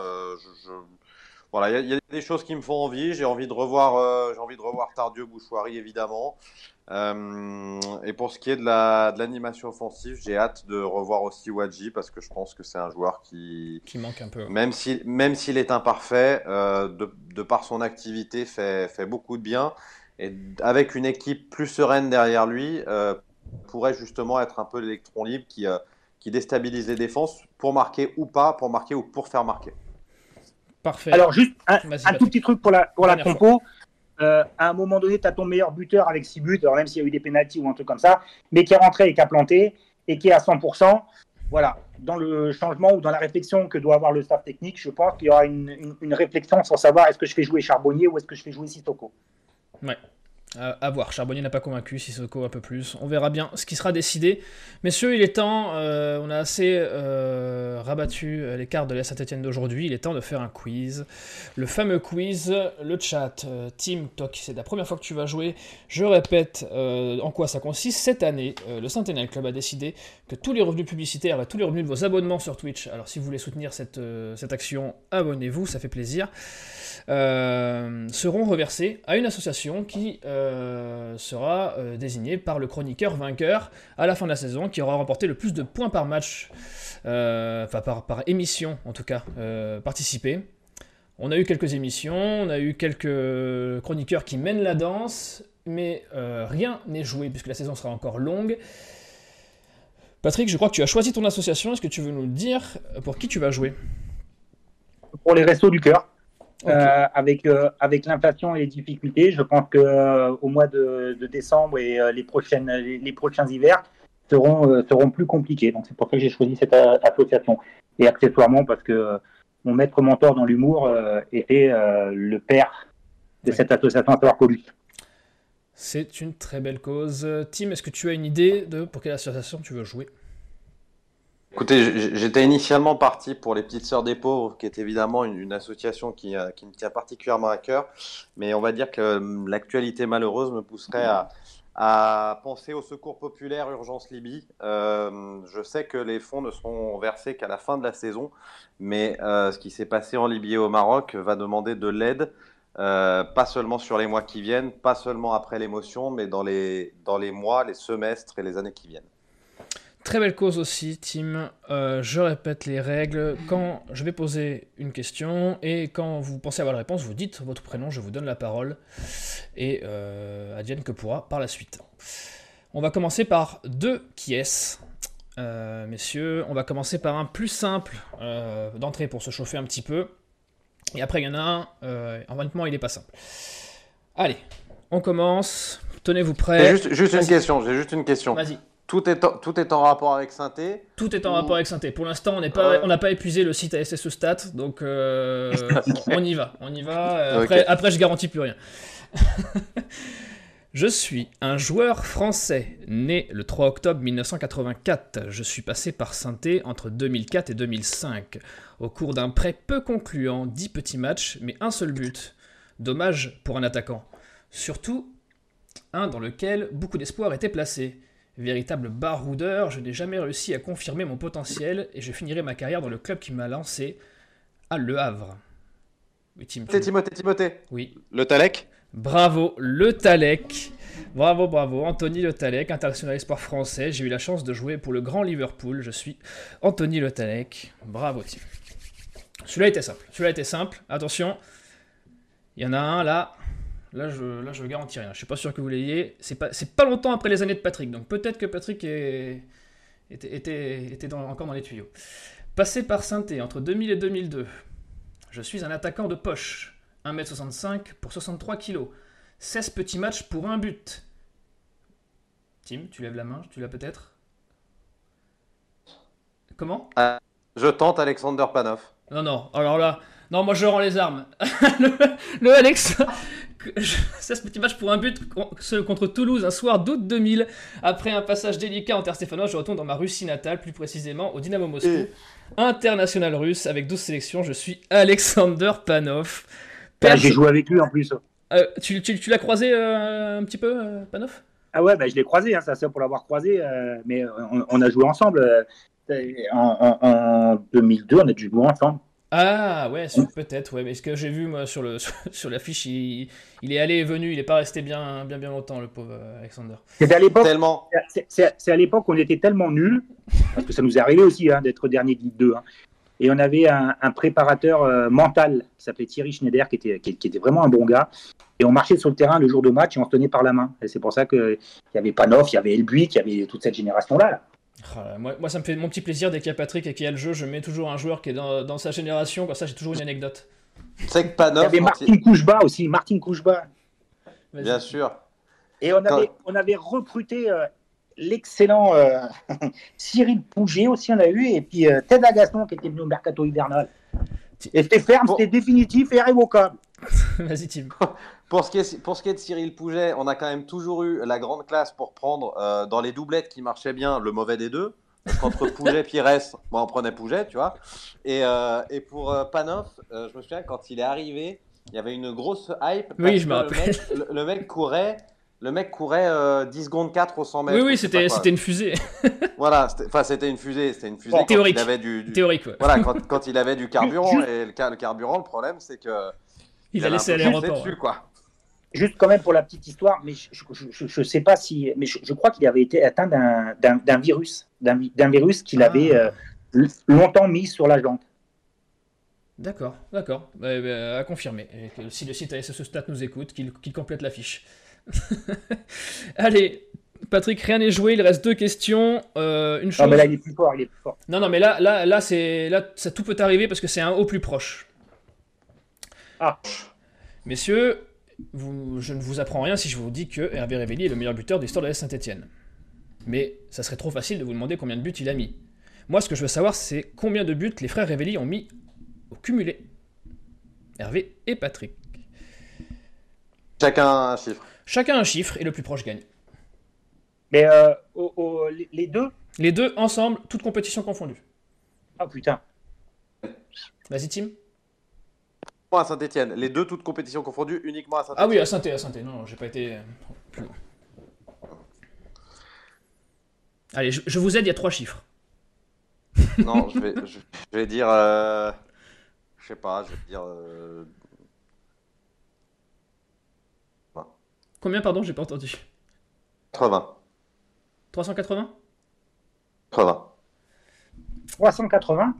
voilà, il y, a des choses qui me font envie. J'ai envie de revoir, euh, j'ai envie de revoir Tardieu, Bouchoirie évidemment. Euh, et pour ce qui est de la de l'animation offensive, j'ai hâte de revoir aussi Wadji parce que je pense que c'est un joueur qui qui manque un peu. Même si même s'il est imparfait, euh, de, de par son activité fait fait beaucoup de bien et avec une équipe plus sereine derrière lui, pourrait justement être un peu l'électron libre qui qui déstabilise les défenses pour marquer ou pas, pour marquer ou pour faire marquer. Parfait. Alors, juste un, tout petit truc pour la, pour la compo. Euh, à un moment donné, tu as ton meilleur buteur avec 6 buts, alors même s'il y a eu des pénalties ou un truc comme ça, mais qui est rentré et qui a planté et qui est à 100%. Voilà, dans le changement ou dans la réflexion que doit avoir le staff technique, je pense qu'il y aura une, réflexion sur savoir est-ce que je fais jouer Charbonnier ou est-ce que je fais jouer Sissoko. Ouais. À, voir. Charbonnier n'a pas convaincu, Sissoko un peu plus. On verra bien ce qui sera décidé. Messieurs, il est temps, euh, on a assez euh, rabattu euh, les cartes de la Saint-Etienne d'aujourd'hui. Il est temps de faire un quiz. Le fameux quiz, le chat. Team Tim, c'est la première fois que tu vas jouer. Je répète en quoi ça consiste. Cette année, le Saint-Etienne Club a décidé que tous les revenus publicitaires et tous les revenus de vos abonnements sur Twitch, alors si vous voulez soutenir cette action, abonnez-vous, ça fait plaisir. Euh, seront reversés à une association qui euh, sera euh, désignée par le chroniqueur vainqueur à la fin de la saison, qui aura remporté le plus de points par match, enfin par, par, émission en tout cas, participé. On a eu quelques émissions, on a eu quelques chroniqueurs qui mènent la danse, mais rien n'est joué puisque la saison sera encore longue. Patrick, je crois que tu as choisi ton association. Est-ce que tu veux nous dire pour qui tu vas jouer? Pour les Restos du Cœur. Euh, avec, euh, avec l'inflation et les difficultés, je pense qu'au euh, au mois de, décembre et les, prochaines, les, prochains hivers seront, seront plus compliqués. Donc c'est pour ça que j'ai choisi cette association. Et accessoirement parce que mon maître mentor dans l'humour était le père de cette association, à savoir C'est une très belle cause. Tim, est-ce que tu as une idée de pour quelle association tu veux jouer? Écoutez, j'étais initialement parti pour les Petites Sœurs des Pauvres, qui est évidemment une, association qui, euh, qui, me tient particulièrement à cœur, mais on va dire que euh, l'actualité malheureuse me pousserait à, à, penser au Secours Populaire Urgence Libye. Euh, je sais que les fonds ne seront versés qu'à la fin de la saison, mais ce qui s'est passé en Libye et au Maroc va demander de l'aide, pas seulement sur les mois qui viennent, pas seulement après l'émotion, mais dans les, dans les mois, les semestres et les années qui viennent. Très belle cause aussi, Tim. Euh, je répète les règles. Quand je vais poser une question et quand vous pensez avoir la réponse, vous dites votre prénom, je vous donne la parole. Et euh, advienne que pourra par la suite. On va commencer par deux qui est euh, messieurs, on va commencer par un plus simple euh, d'entrée pour se chauffer un petit peu. Et après, il y en a un, honnêtement, il n'est pas simple. Allez, on commence. Tenez-vous prêts. Juste, juste une question, j'ai juste une question. Vas-y. Tout est, en, tout est en rapport avec Synthé Tout est en rapport avec Synthé. Pour l'instant, on n'a pas, pas épuisé le site ASSE Stat, donc euh, on y va. On y va. Après, après je garantis plus rien. je suis un joueur français, né le 3 octobre 1984. Je suis passé par Synthé entre 2004 et 2005. Au cours d'un prêt peu concluant, 10 petits matchs, mais un seul but. Dommage pour un attaquant. Surtout un dans lequel beaucoup d'espoir était placé. Véritable baroudeur, je n'ai jamais réussi à confirmer mon potentiel et je finirai ma carrière dans le club qui m'a lancé à Le Havre. Oui, Timothée, Timothée, Timothée. Oui. Le Talec Bravo, Le Talec. Bravo, bravo. Anthony Le Talec, international espoir français. J'ai eu la chance de jouer pour le grand Liverpool. Je suis Anthony Le Talec. Bravo, Tim. Celui-là était simple. Celui-là était simple. Attention. Il y en a un là. Là, je, là, je garantis rien. Je suis pas sûr que vous l'ayez. C'est pas, c'est pas longtemps après les années de Patrick, donc peut-être que Patrick est, était, était, était encore dans les tuyaux. Passé par Synthé entre 2000 et 2002, je suis un attaquant de poche. 1m65 pour 63 kg. 16 petits matchs pour un but. Tim, tu lèves la main, tu l'as peut-être? Comment? Euh, Je tente Alexander Panov. Non, non, alors là, Non, moi je rends les armes. le, Alex, ce petit match pour un but contre Toulouse un soir d'août 2000. Après un passage délicat en terre stéphanois, je retourne dans ma Russie natale, plus précisément au Dynamo Moscou. International russe avec 12 sélections, je suis Alexander Panov. Ah, j'ai joué avec lui en plus. Euh, tu, l'as croisé euh, un petit peu, euh, Panov? Ah ouais, bah, je l'ai croisé, hein, ça c'est pour l'avoir croisé, mais on, a joué ensemble. En, en, 2002, on a dû jouer ensemble. Ah ouais, peut-être, ouais, mais ce que j'ai vu moi sur le sur, l'affiche, il, il, est allé et venu, il n'est pas resté bien bien bien longtemps le pauvre Alexander. C'est à l'époque, tellement... c'est à l'époque on était tellement nuls, parce que ça nous est arrivé aussi hein, d'être dernier de Ligue 2. Hein. Et on avait un, préparateur euh, mental qui s'appelait Thierry Schneider, qui était, qui, était vraiment un bon gars. Et on marchait sur le terrain le jour de match et on se tenait par la main. Et c'est pour ça qu'il y avait Panoff, il y avait Elbuy, il y avait toute cette génération-là. Ah, moi, moi, ça me fait mon petit plaisir dès qu'il y a Patrick et qu'il y a le jeu, je mets toujours un joueur qui est dans, dans sa génération, comme ça j'ai toujours une anecdote. C'est que Panoff. Il y avait Martin Couchba aussi, Martin Couchba. Bien sûr. Et on avait, on avait recruté euh, l'excellent euh, Cyril Pouget aussi, on a eu, et puis euh, Ted Agaston qui était venu au mercato hivernal. Et c'était ferme, c'était définitif et irrévocable. Vas-y, Tim. Pour ce, qui est, pour ce qui est de Cyril Pouget, on a quand même toujours eu la grande classe pour prendre euh, dans les doublettes qui marchaient bien le mauvais des deux. Entre Pouget et Pires, bon, on prenait Pouget, tu vois. Et, et pour Panoff, je me souviens quand il est arrivé, il y avait une grosse hype. Oui, je me rappelle. le mec courait le mec courait 10 euh, secondes 4 au 100 mètres. Oui, oui, c'était, c'était une fusée. voilà, enfin, c'était une fusée. C'était une fusée théorique. il avait du, Théorique, Voilà, quand, il avait du carburant. et le, carburant, le problème, c'est que. Il, a laissé à l'aéroport. Dessus, quoi. Juste quand même pour la petite histoire, mais je ne sais pas si. Mais je, crois qu'il avait été atteint d'un, d'un, virus. D'un, virus qu'il ah. avait euh, longtemps mis sur la jante. D'accord, d'accord. Bah, bah, à confirmer. si le site ASSE Stat nous écoute, qu'il, complète la fiche. Allez, Patrick, rien n'est joué, il reste deux questions. Euh, une chose... Non, mais là, il est plus fort, il est plus fort. Non, non, mais là, là, là, c'est, là ça tout peut arriver parce que c'est un haut plus proche. Ah. Messieurs, vous, je ne vous apprends rien si je vous dis que Hervé Révelli est le meilleur buteur de l'histoire de la Saint-Etienne. Mais ça serait trop facile de vous demander combien de buts il a mis. Moi, ce que je veux savoir, c'est combien de buts les frères Révelli ont mis au cumulé. Hervé et Patrick. Chacun un chiffre. Chacun un chiffre et le plus proche gagne. Mais euh, les deux? Les deux ensemble, toutes compétitions confondues. Ah putain. Vas-y, Tim. À Saint-Etienne. Les deux, toutes compétitions confondues, uniquement à Saint-Etienne. Ah oui, à saint à saint Non, j'ai pas été plus loin. Allez, je, vous aide, il y a trois chiffres. non, je vais, je, vais dire. Euh, je sais pas, je vais dire. Euh, Combien, pardon J'ai pas entendu. 80. 380 80. 380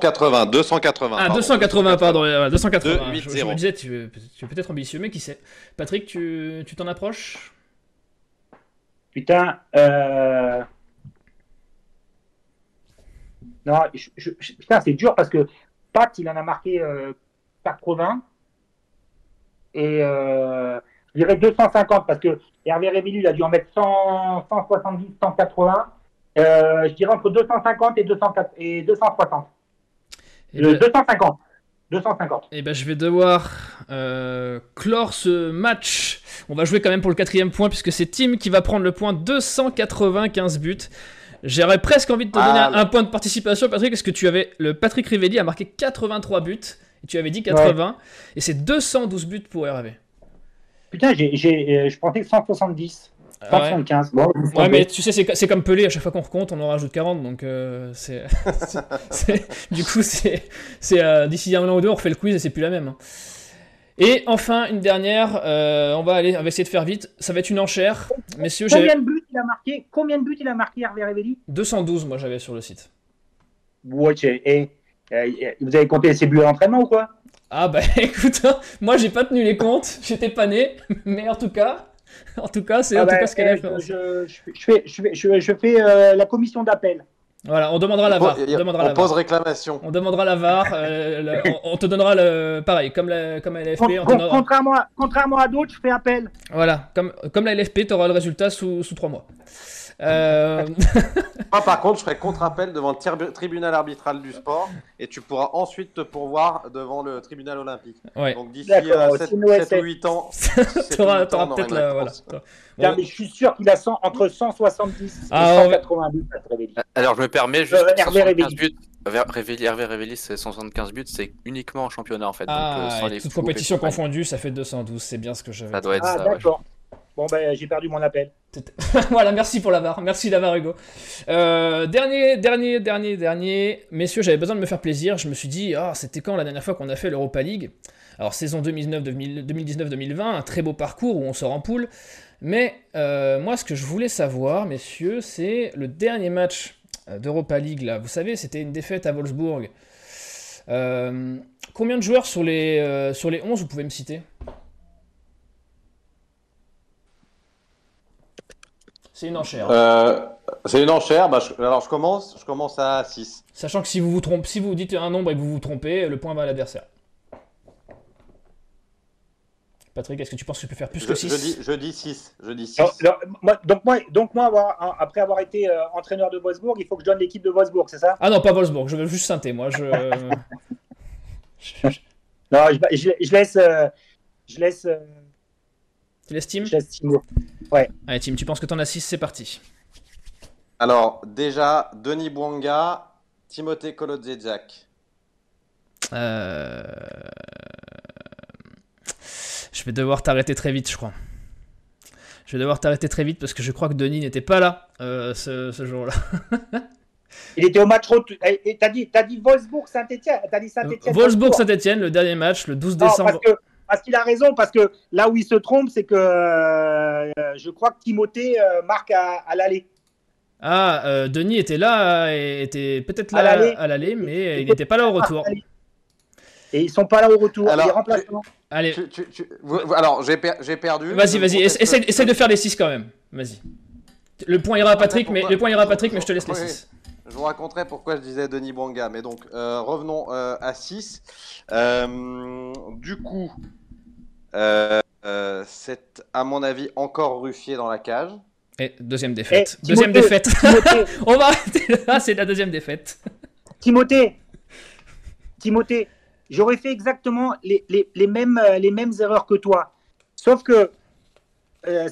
80, 280. Ah, 280, pardon, 280. je, me disais, tu, es peut-être ambitieux, mais qui sait Patrick, tu t'en approches? Putain, euh... Non, putain, c'est dur parce que Pat, il en a marqué 80. Euh, et euh, je dirais 250 parce que Hervé Révelu, il a dû en mettre 100, 170, 180. je dirais entre 250 et, 204, et 260. Et Le 250. 250. Et ben, je vais devoir euh, clore ce match. On va jouer quand même pour le quatrième point puisque c'est Tim qui va prendre le point 295 buts. J'aurais presque envie de te donner un, point de participation, Patrick, parce que tu avais le Patrick Rivelli a marqué 83 buts tu avais dit 80, et c'est 212 buts pour Hervé. Putain, j'ai, euh, je pensais que 170. 175. Ah ouais. mais tu sais, c'est, comme Pelé, à chaque fois qu'on recompte, on en rajoute 40, donc euh, c'est, du coup, c'est, euh, d'ici un an ou deux, on refait le quiz et c'est plus la même. Hein. Et enfin, une dernière, on, va aller, on va essayer de faire vite, ça va être une enchère. Messieurs, Combien de buts il a marqué Combien de buts il a marqué Hervé Révelli? 212, moi j'avais sur le site. Ouais, et euh, vous avez compté ses buts à l'entraînement ou quoi? Ah bah écoute, hein, moi j'ai pas tenu les comptes, j'étais pas né, mais en tout cas, en tout cas, c'est ah en tout bah, cas ce qu'elle a eh, fait. Je, fais, je je fais euh, la commission d'appel. Voilà, on demandera la VAR. On, demandera pose réclamation. On demandera la VAR. Euh, on, te donnera le pareil, comme la, comme LFP. contrairement, à, contrairement à d'autres, je fais appel. Voilà, comme, comme la LFP, tu auras le résultat sous, sous 3 mois. Euh... Moi, par contre, je ferai contre-appel devant le tribunal arbitral du sport et tu pourras ensuite te pourvoir devant le tribunal olympique. Donc d'ici 7, ou 8 ans, tu auras peut-être la. Voilà. mais je suis sûr qu'il a 100, entre 170 ah, et 180 buts à Alors, je me permets juste. Euh, Hervé Révélis. Hervé Révélis, c'est 175 buts, c'est uniquement en championnat en fait. Ah, donc, euh, toute compétition confondue, ça fait 212, c'est bien ce que j'avais. Ça doit être ah, ça. D'accord. Bon, ben, j'ai perdu mon appel. voilà, merci pour la barre. Merci la Hugo. Euh, dernier, dernier, dernier, dernier. Messieurs, j'avais besoin de me faire plaisir. Je me suis dit, ah, c'était quand la dernière fois qu'on a fait l'Europa League? Alors, saison 2019-2020, un très beau parcours où on sort en poule. Mais euh, moi, ce que je voulais savoir, messieurs, c'est le dernier match euh, d'Europa League. Là, vous savez, c'était une défaite à Wolfsburg. combien de joueurs sur les, sur les 11 vous pouvez me citer? C'est une enchère. Euh, c'est une enchère. Bah, alors je commence, je commence à 6. Sachant que si vous vous trompez, si vous dites un nombre et que vous vous trompez, le point va à l'adversaire. Patrick, est-ce que tu penses que tu peux faire plus que 6 je dis, je dis 6. Je dis 6. donc moi, donc moi après avoir été euh, entraîneur de Wolfsburg, il faut que je donne l'équipe de Wolfsburg, c'est ça? Ah non, pas Wolfsburg, je veux juste synthé, moi. Je... non, je, je, laisse... Euh, je laisse tu l'estimes? J'estime. Ouais. Allez, Tim, tu penses que t'en as 6, c'est parti. Alors, déjà, Denis Bouanga, Timothée Kolodziejczak. Euh... Je vais devoir t'arrêter très vite, je crois. Je vais devoir t'arrêter très vite parce que je crois que Denis n'était pas là euh, ce, jour-là. Il était au match retour. T'as dit, as dit Wolfsburg-Saint-Etienne Saint Wolfsburg-Saint-Etienne, le dernier match, le 12 décembre. Parce qu'il a raison, parce que là où il se trompe, c'est que euh, je crois que Timothée euh, marque à, l'aller. Ah, euh, Denis était là, était peut-être là à l'aller, mais il n'était pas là au retour. Et ils sont pas là au retour. Alors, Allez. alors, j'ai perdu. Vas-y, vas-y, essaie, de faire les 6 quand même. Vas-y. Le point ira à Patrick, mais, le point ira à Patrick, mais je te laisse les 6. Je vous raconterai pourquoi je disais Denis Bouanga. Mais donc, revenons à 6. du coup, euh, euh, c'est à mon avis encore Ruffier dans la cage. Et deuxième défaite. Eh, deuxième défaite. On va arrêter là, c'est la deuxième défaite. Timothée, Timothée, j'aurais fait exactement les, mêmes, euh, les mêmes erreurs que toi. Sauf que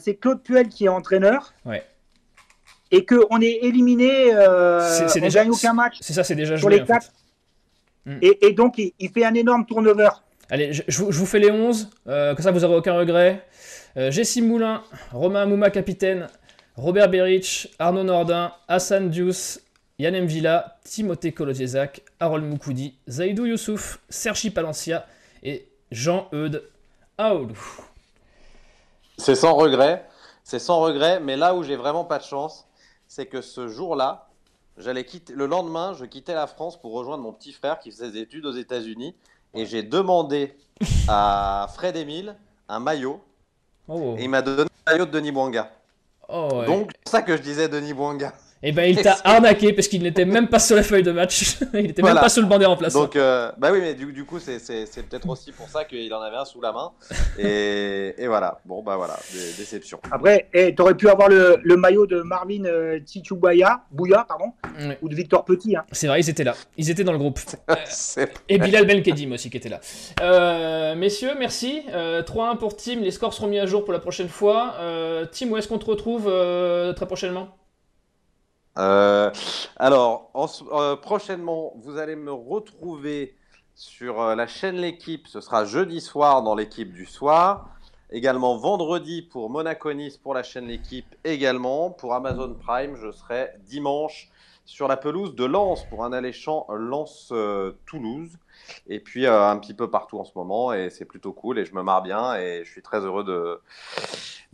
c'est Claude Puel qui est entraîneur. Ouais. Et qu'on est éliminé, euh, on gagne aucun match. C'est ça, c'est déjà joué. les quatre. Mm. Et, donc, il, il, fait un énorme turnover. Allez, je, vous fais les 11, euh, comme ça vous n'aurez aucun regret. Euh, Moulin, Romain Mouma capitaine, Robert Berich, Arnaud Nordin, Hassan Dius, Yann Villa, Timothée Kolodziejczak, Harold Moukoudi, Zaidou Youssouf, Sergi Palencia et Jean-Eudes Aoulou. C'est sans regret, c'est sans regret, mais là où j'ai vraiment pas de chance, c'est que ce jour-là, j'allais quitter, le lendemain, je quittais la France pour rejoindre mon petit frère qui faisait des études aux États-Unis et j'ai demandé à Fred Emile un maillot. Oh. Et il m'a donné un maillot de Denis Bouanga. Oh, Donc, c'est ça que je disais Denis Bouanga. Et eh ben il t'a arnaqué parce qu'il n'était même pas sur la feuille de match. il n'était même pas sur le banc des remplaçants. Donc, euh, bah oui, mais du, coup, c'est peut-être aussi pour ça qu'il en avait un sous la main. Et, et voilà. Bon, bah voilà, déception. Après, tu aurais pu avoir le, le, maillot de Marvin euh, Bouya, pardon, ou de Victor Petit. Hein. C'est vrai, ils étaient là. Ils étaient dans le groupe. et Bilal Benkedim aussi qui était là. Euh, messieurs, merci. 3-1 euh, pour Tim. Les scores seront mis à jour pour la prochaine fois. Tim, où est-ce qu'on te retrouve très prochainement? Euh, alors, euh, prochainement, vous allez me retrouver sur euh, la chaîne L'équipe. Ce sera jeudi soir dans l'équipe du soir. Également vendredi pour Monaco Nice pour la chaîne L'équipe. Également pour Amazon Prime, je serai dimanche sur la pelouse de Lens pour un alléchant Lens-Toulouse. Et puis un petit peu partout en ce moment. Et c'est plutôt cool. Et je me marre bien. Et je suis très heureux de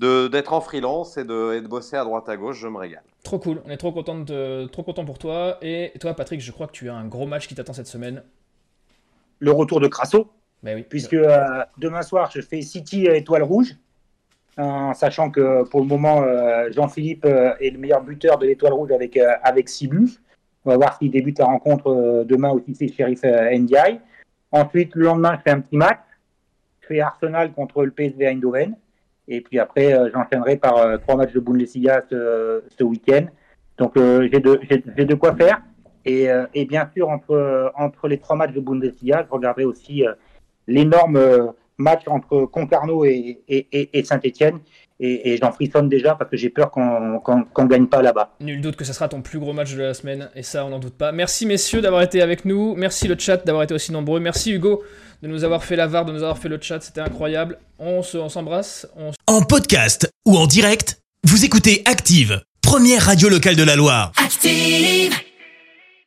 d'être en freelance et de, et de bosser à droite à gauche. Je me régale. Trop cool, on est trop content, de, trop content pour toi. Et toi, Patrick, je crois que tu as un gros match qui t'attend cette semaine. Le retour de Crasso. Ben oui. Puisque euh, demain soir, je fais City Étoile Rouge. En sachant que pour le moment, euh, Jean-Philippe euh, est le meilleur buteur de l'Étoile Rouge avec, avec 6 buts. On va voir s'il débute la rencontre demain aussi, c'est Sheriff NDI. Ensuite, le lendemain, je fais un petit match. Je fais Arsenal contre le PSV Eindhoven. Et puis après, j'enchaînerai par trois matchs de Bundesliga ce, week-end. Donc j'ai de, quoi faire. Et, bien sûr, entre, entre les trois matchs de Bundesliga, je regarderai aussi l'énorme match entre Concarneau et, et, Saint-Etienne. Et, j'en frissonne déjà parce que j'ai peur qu'on ne gagne pas là-bas. Nul doute que ce sera ton plus gros match de la semaine, et ça, on n'en doute pas. Merci messieurs d'avoir été avec nous. Merci le chat d'avoir été aussi nombreux. Merci Hugo de nous avoir fait la VAR, de nous avoir fait le chat. C'était incroyable. On s'embrasse. On En podcast ou en direct, vous écoutez Active, première radio locale de la Loire. Active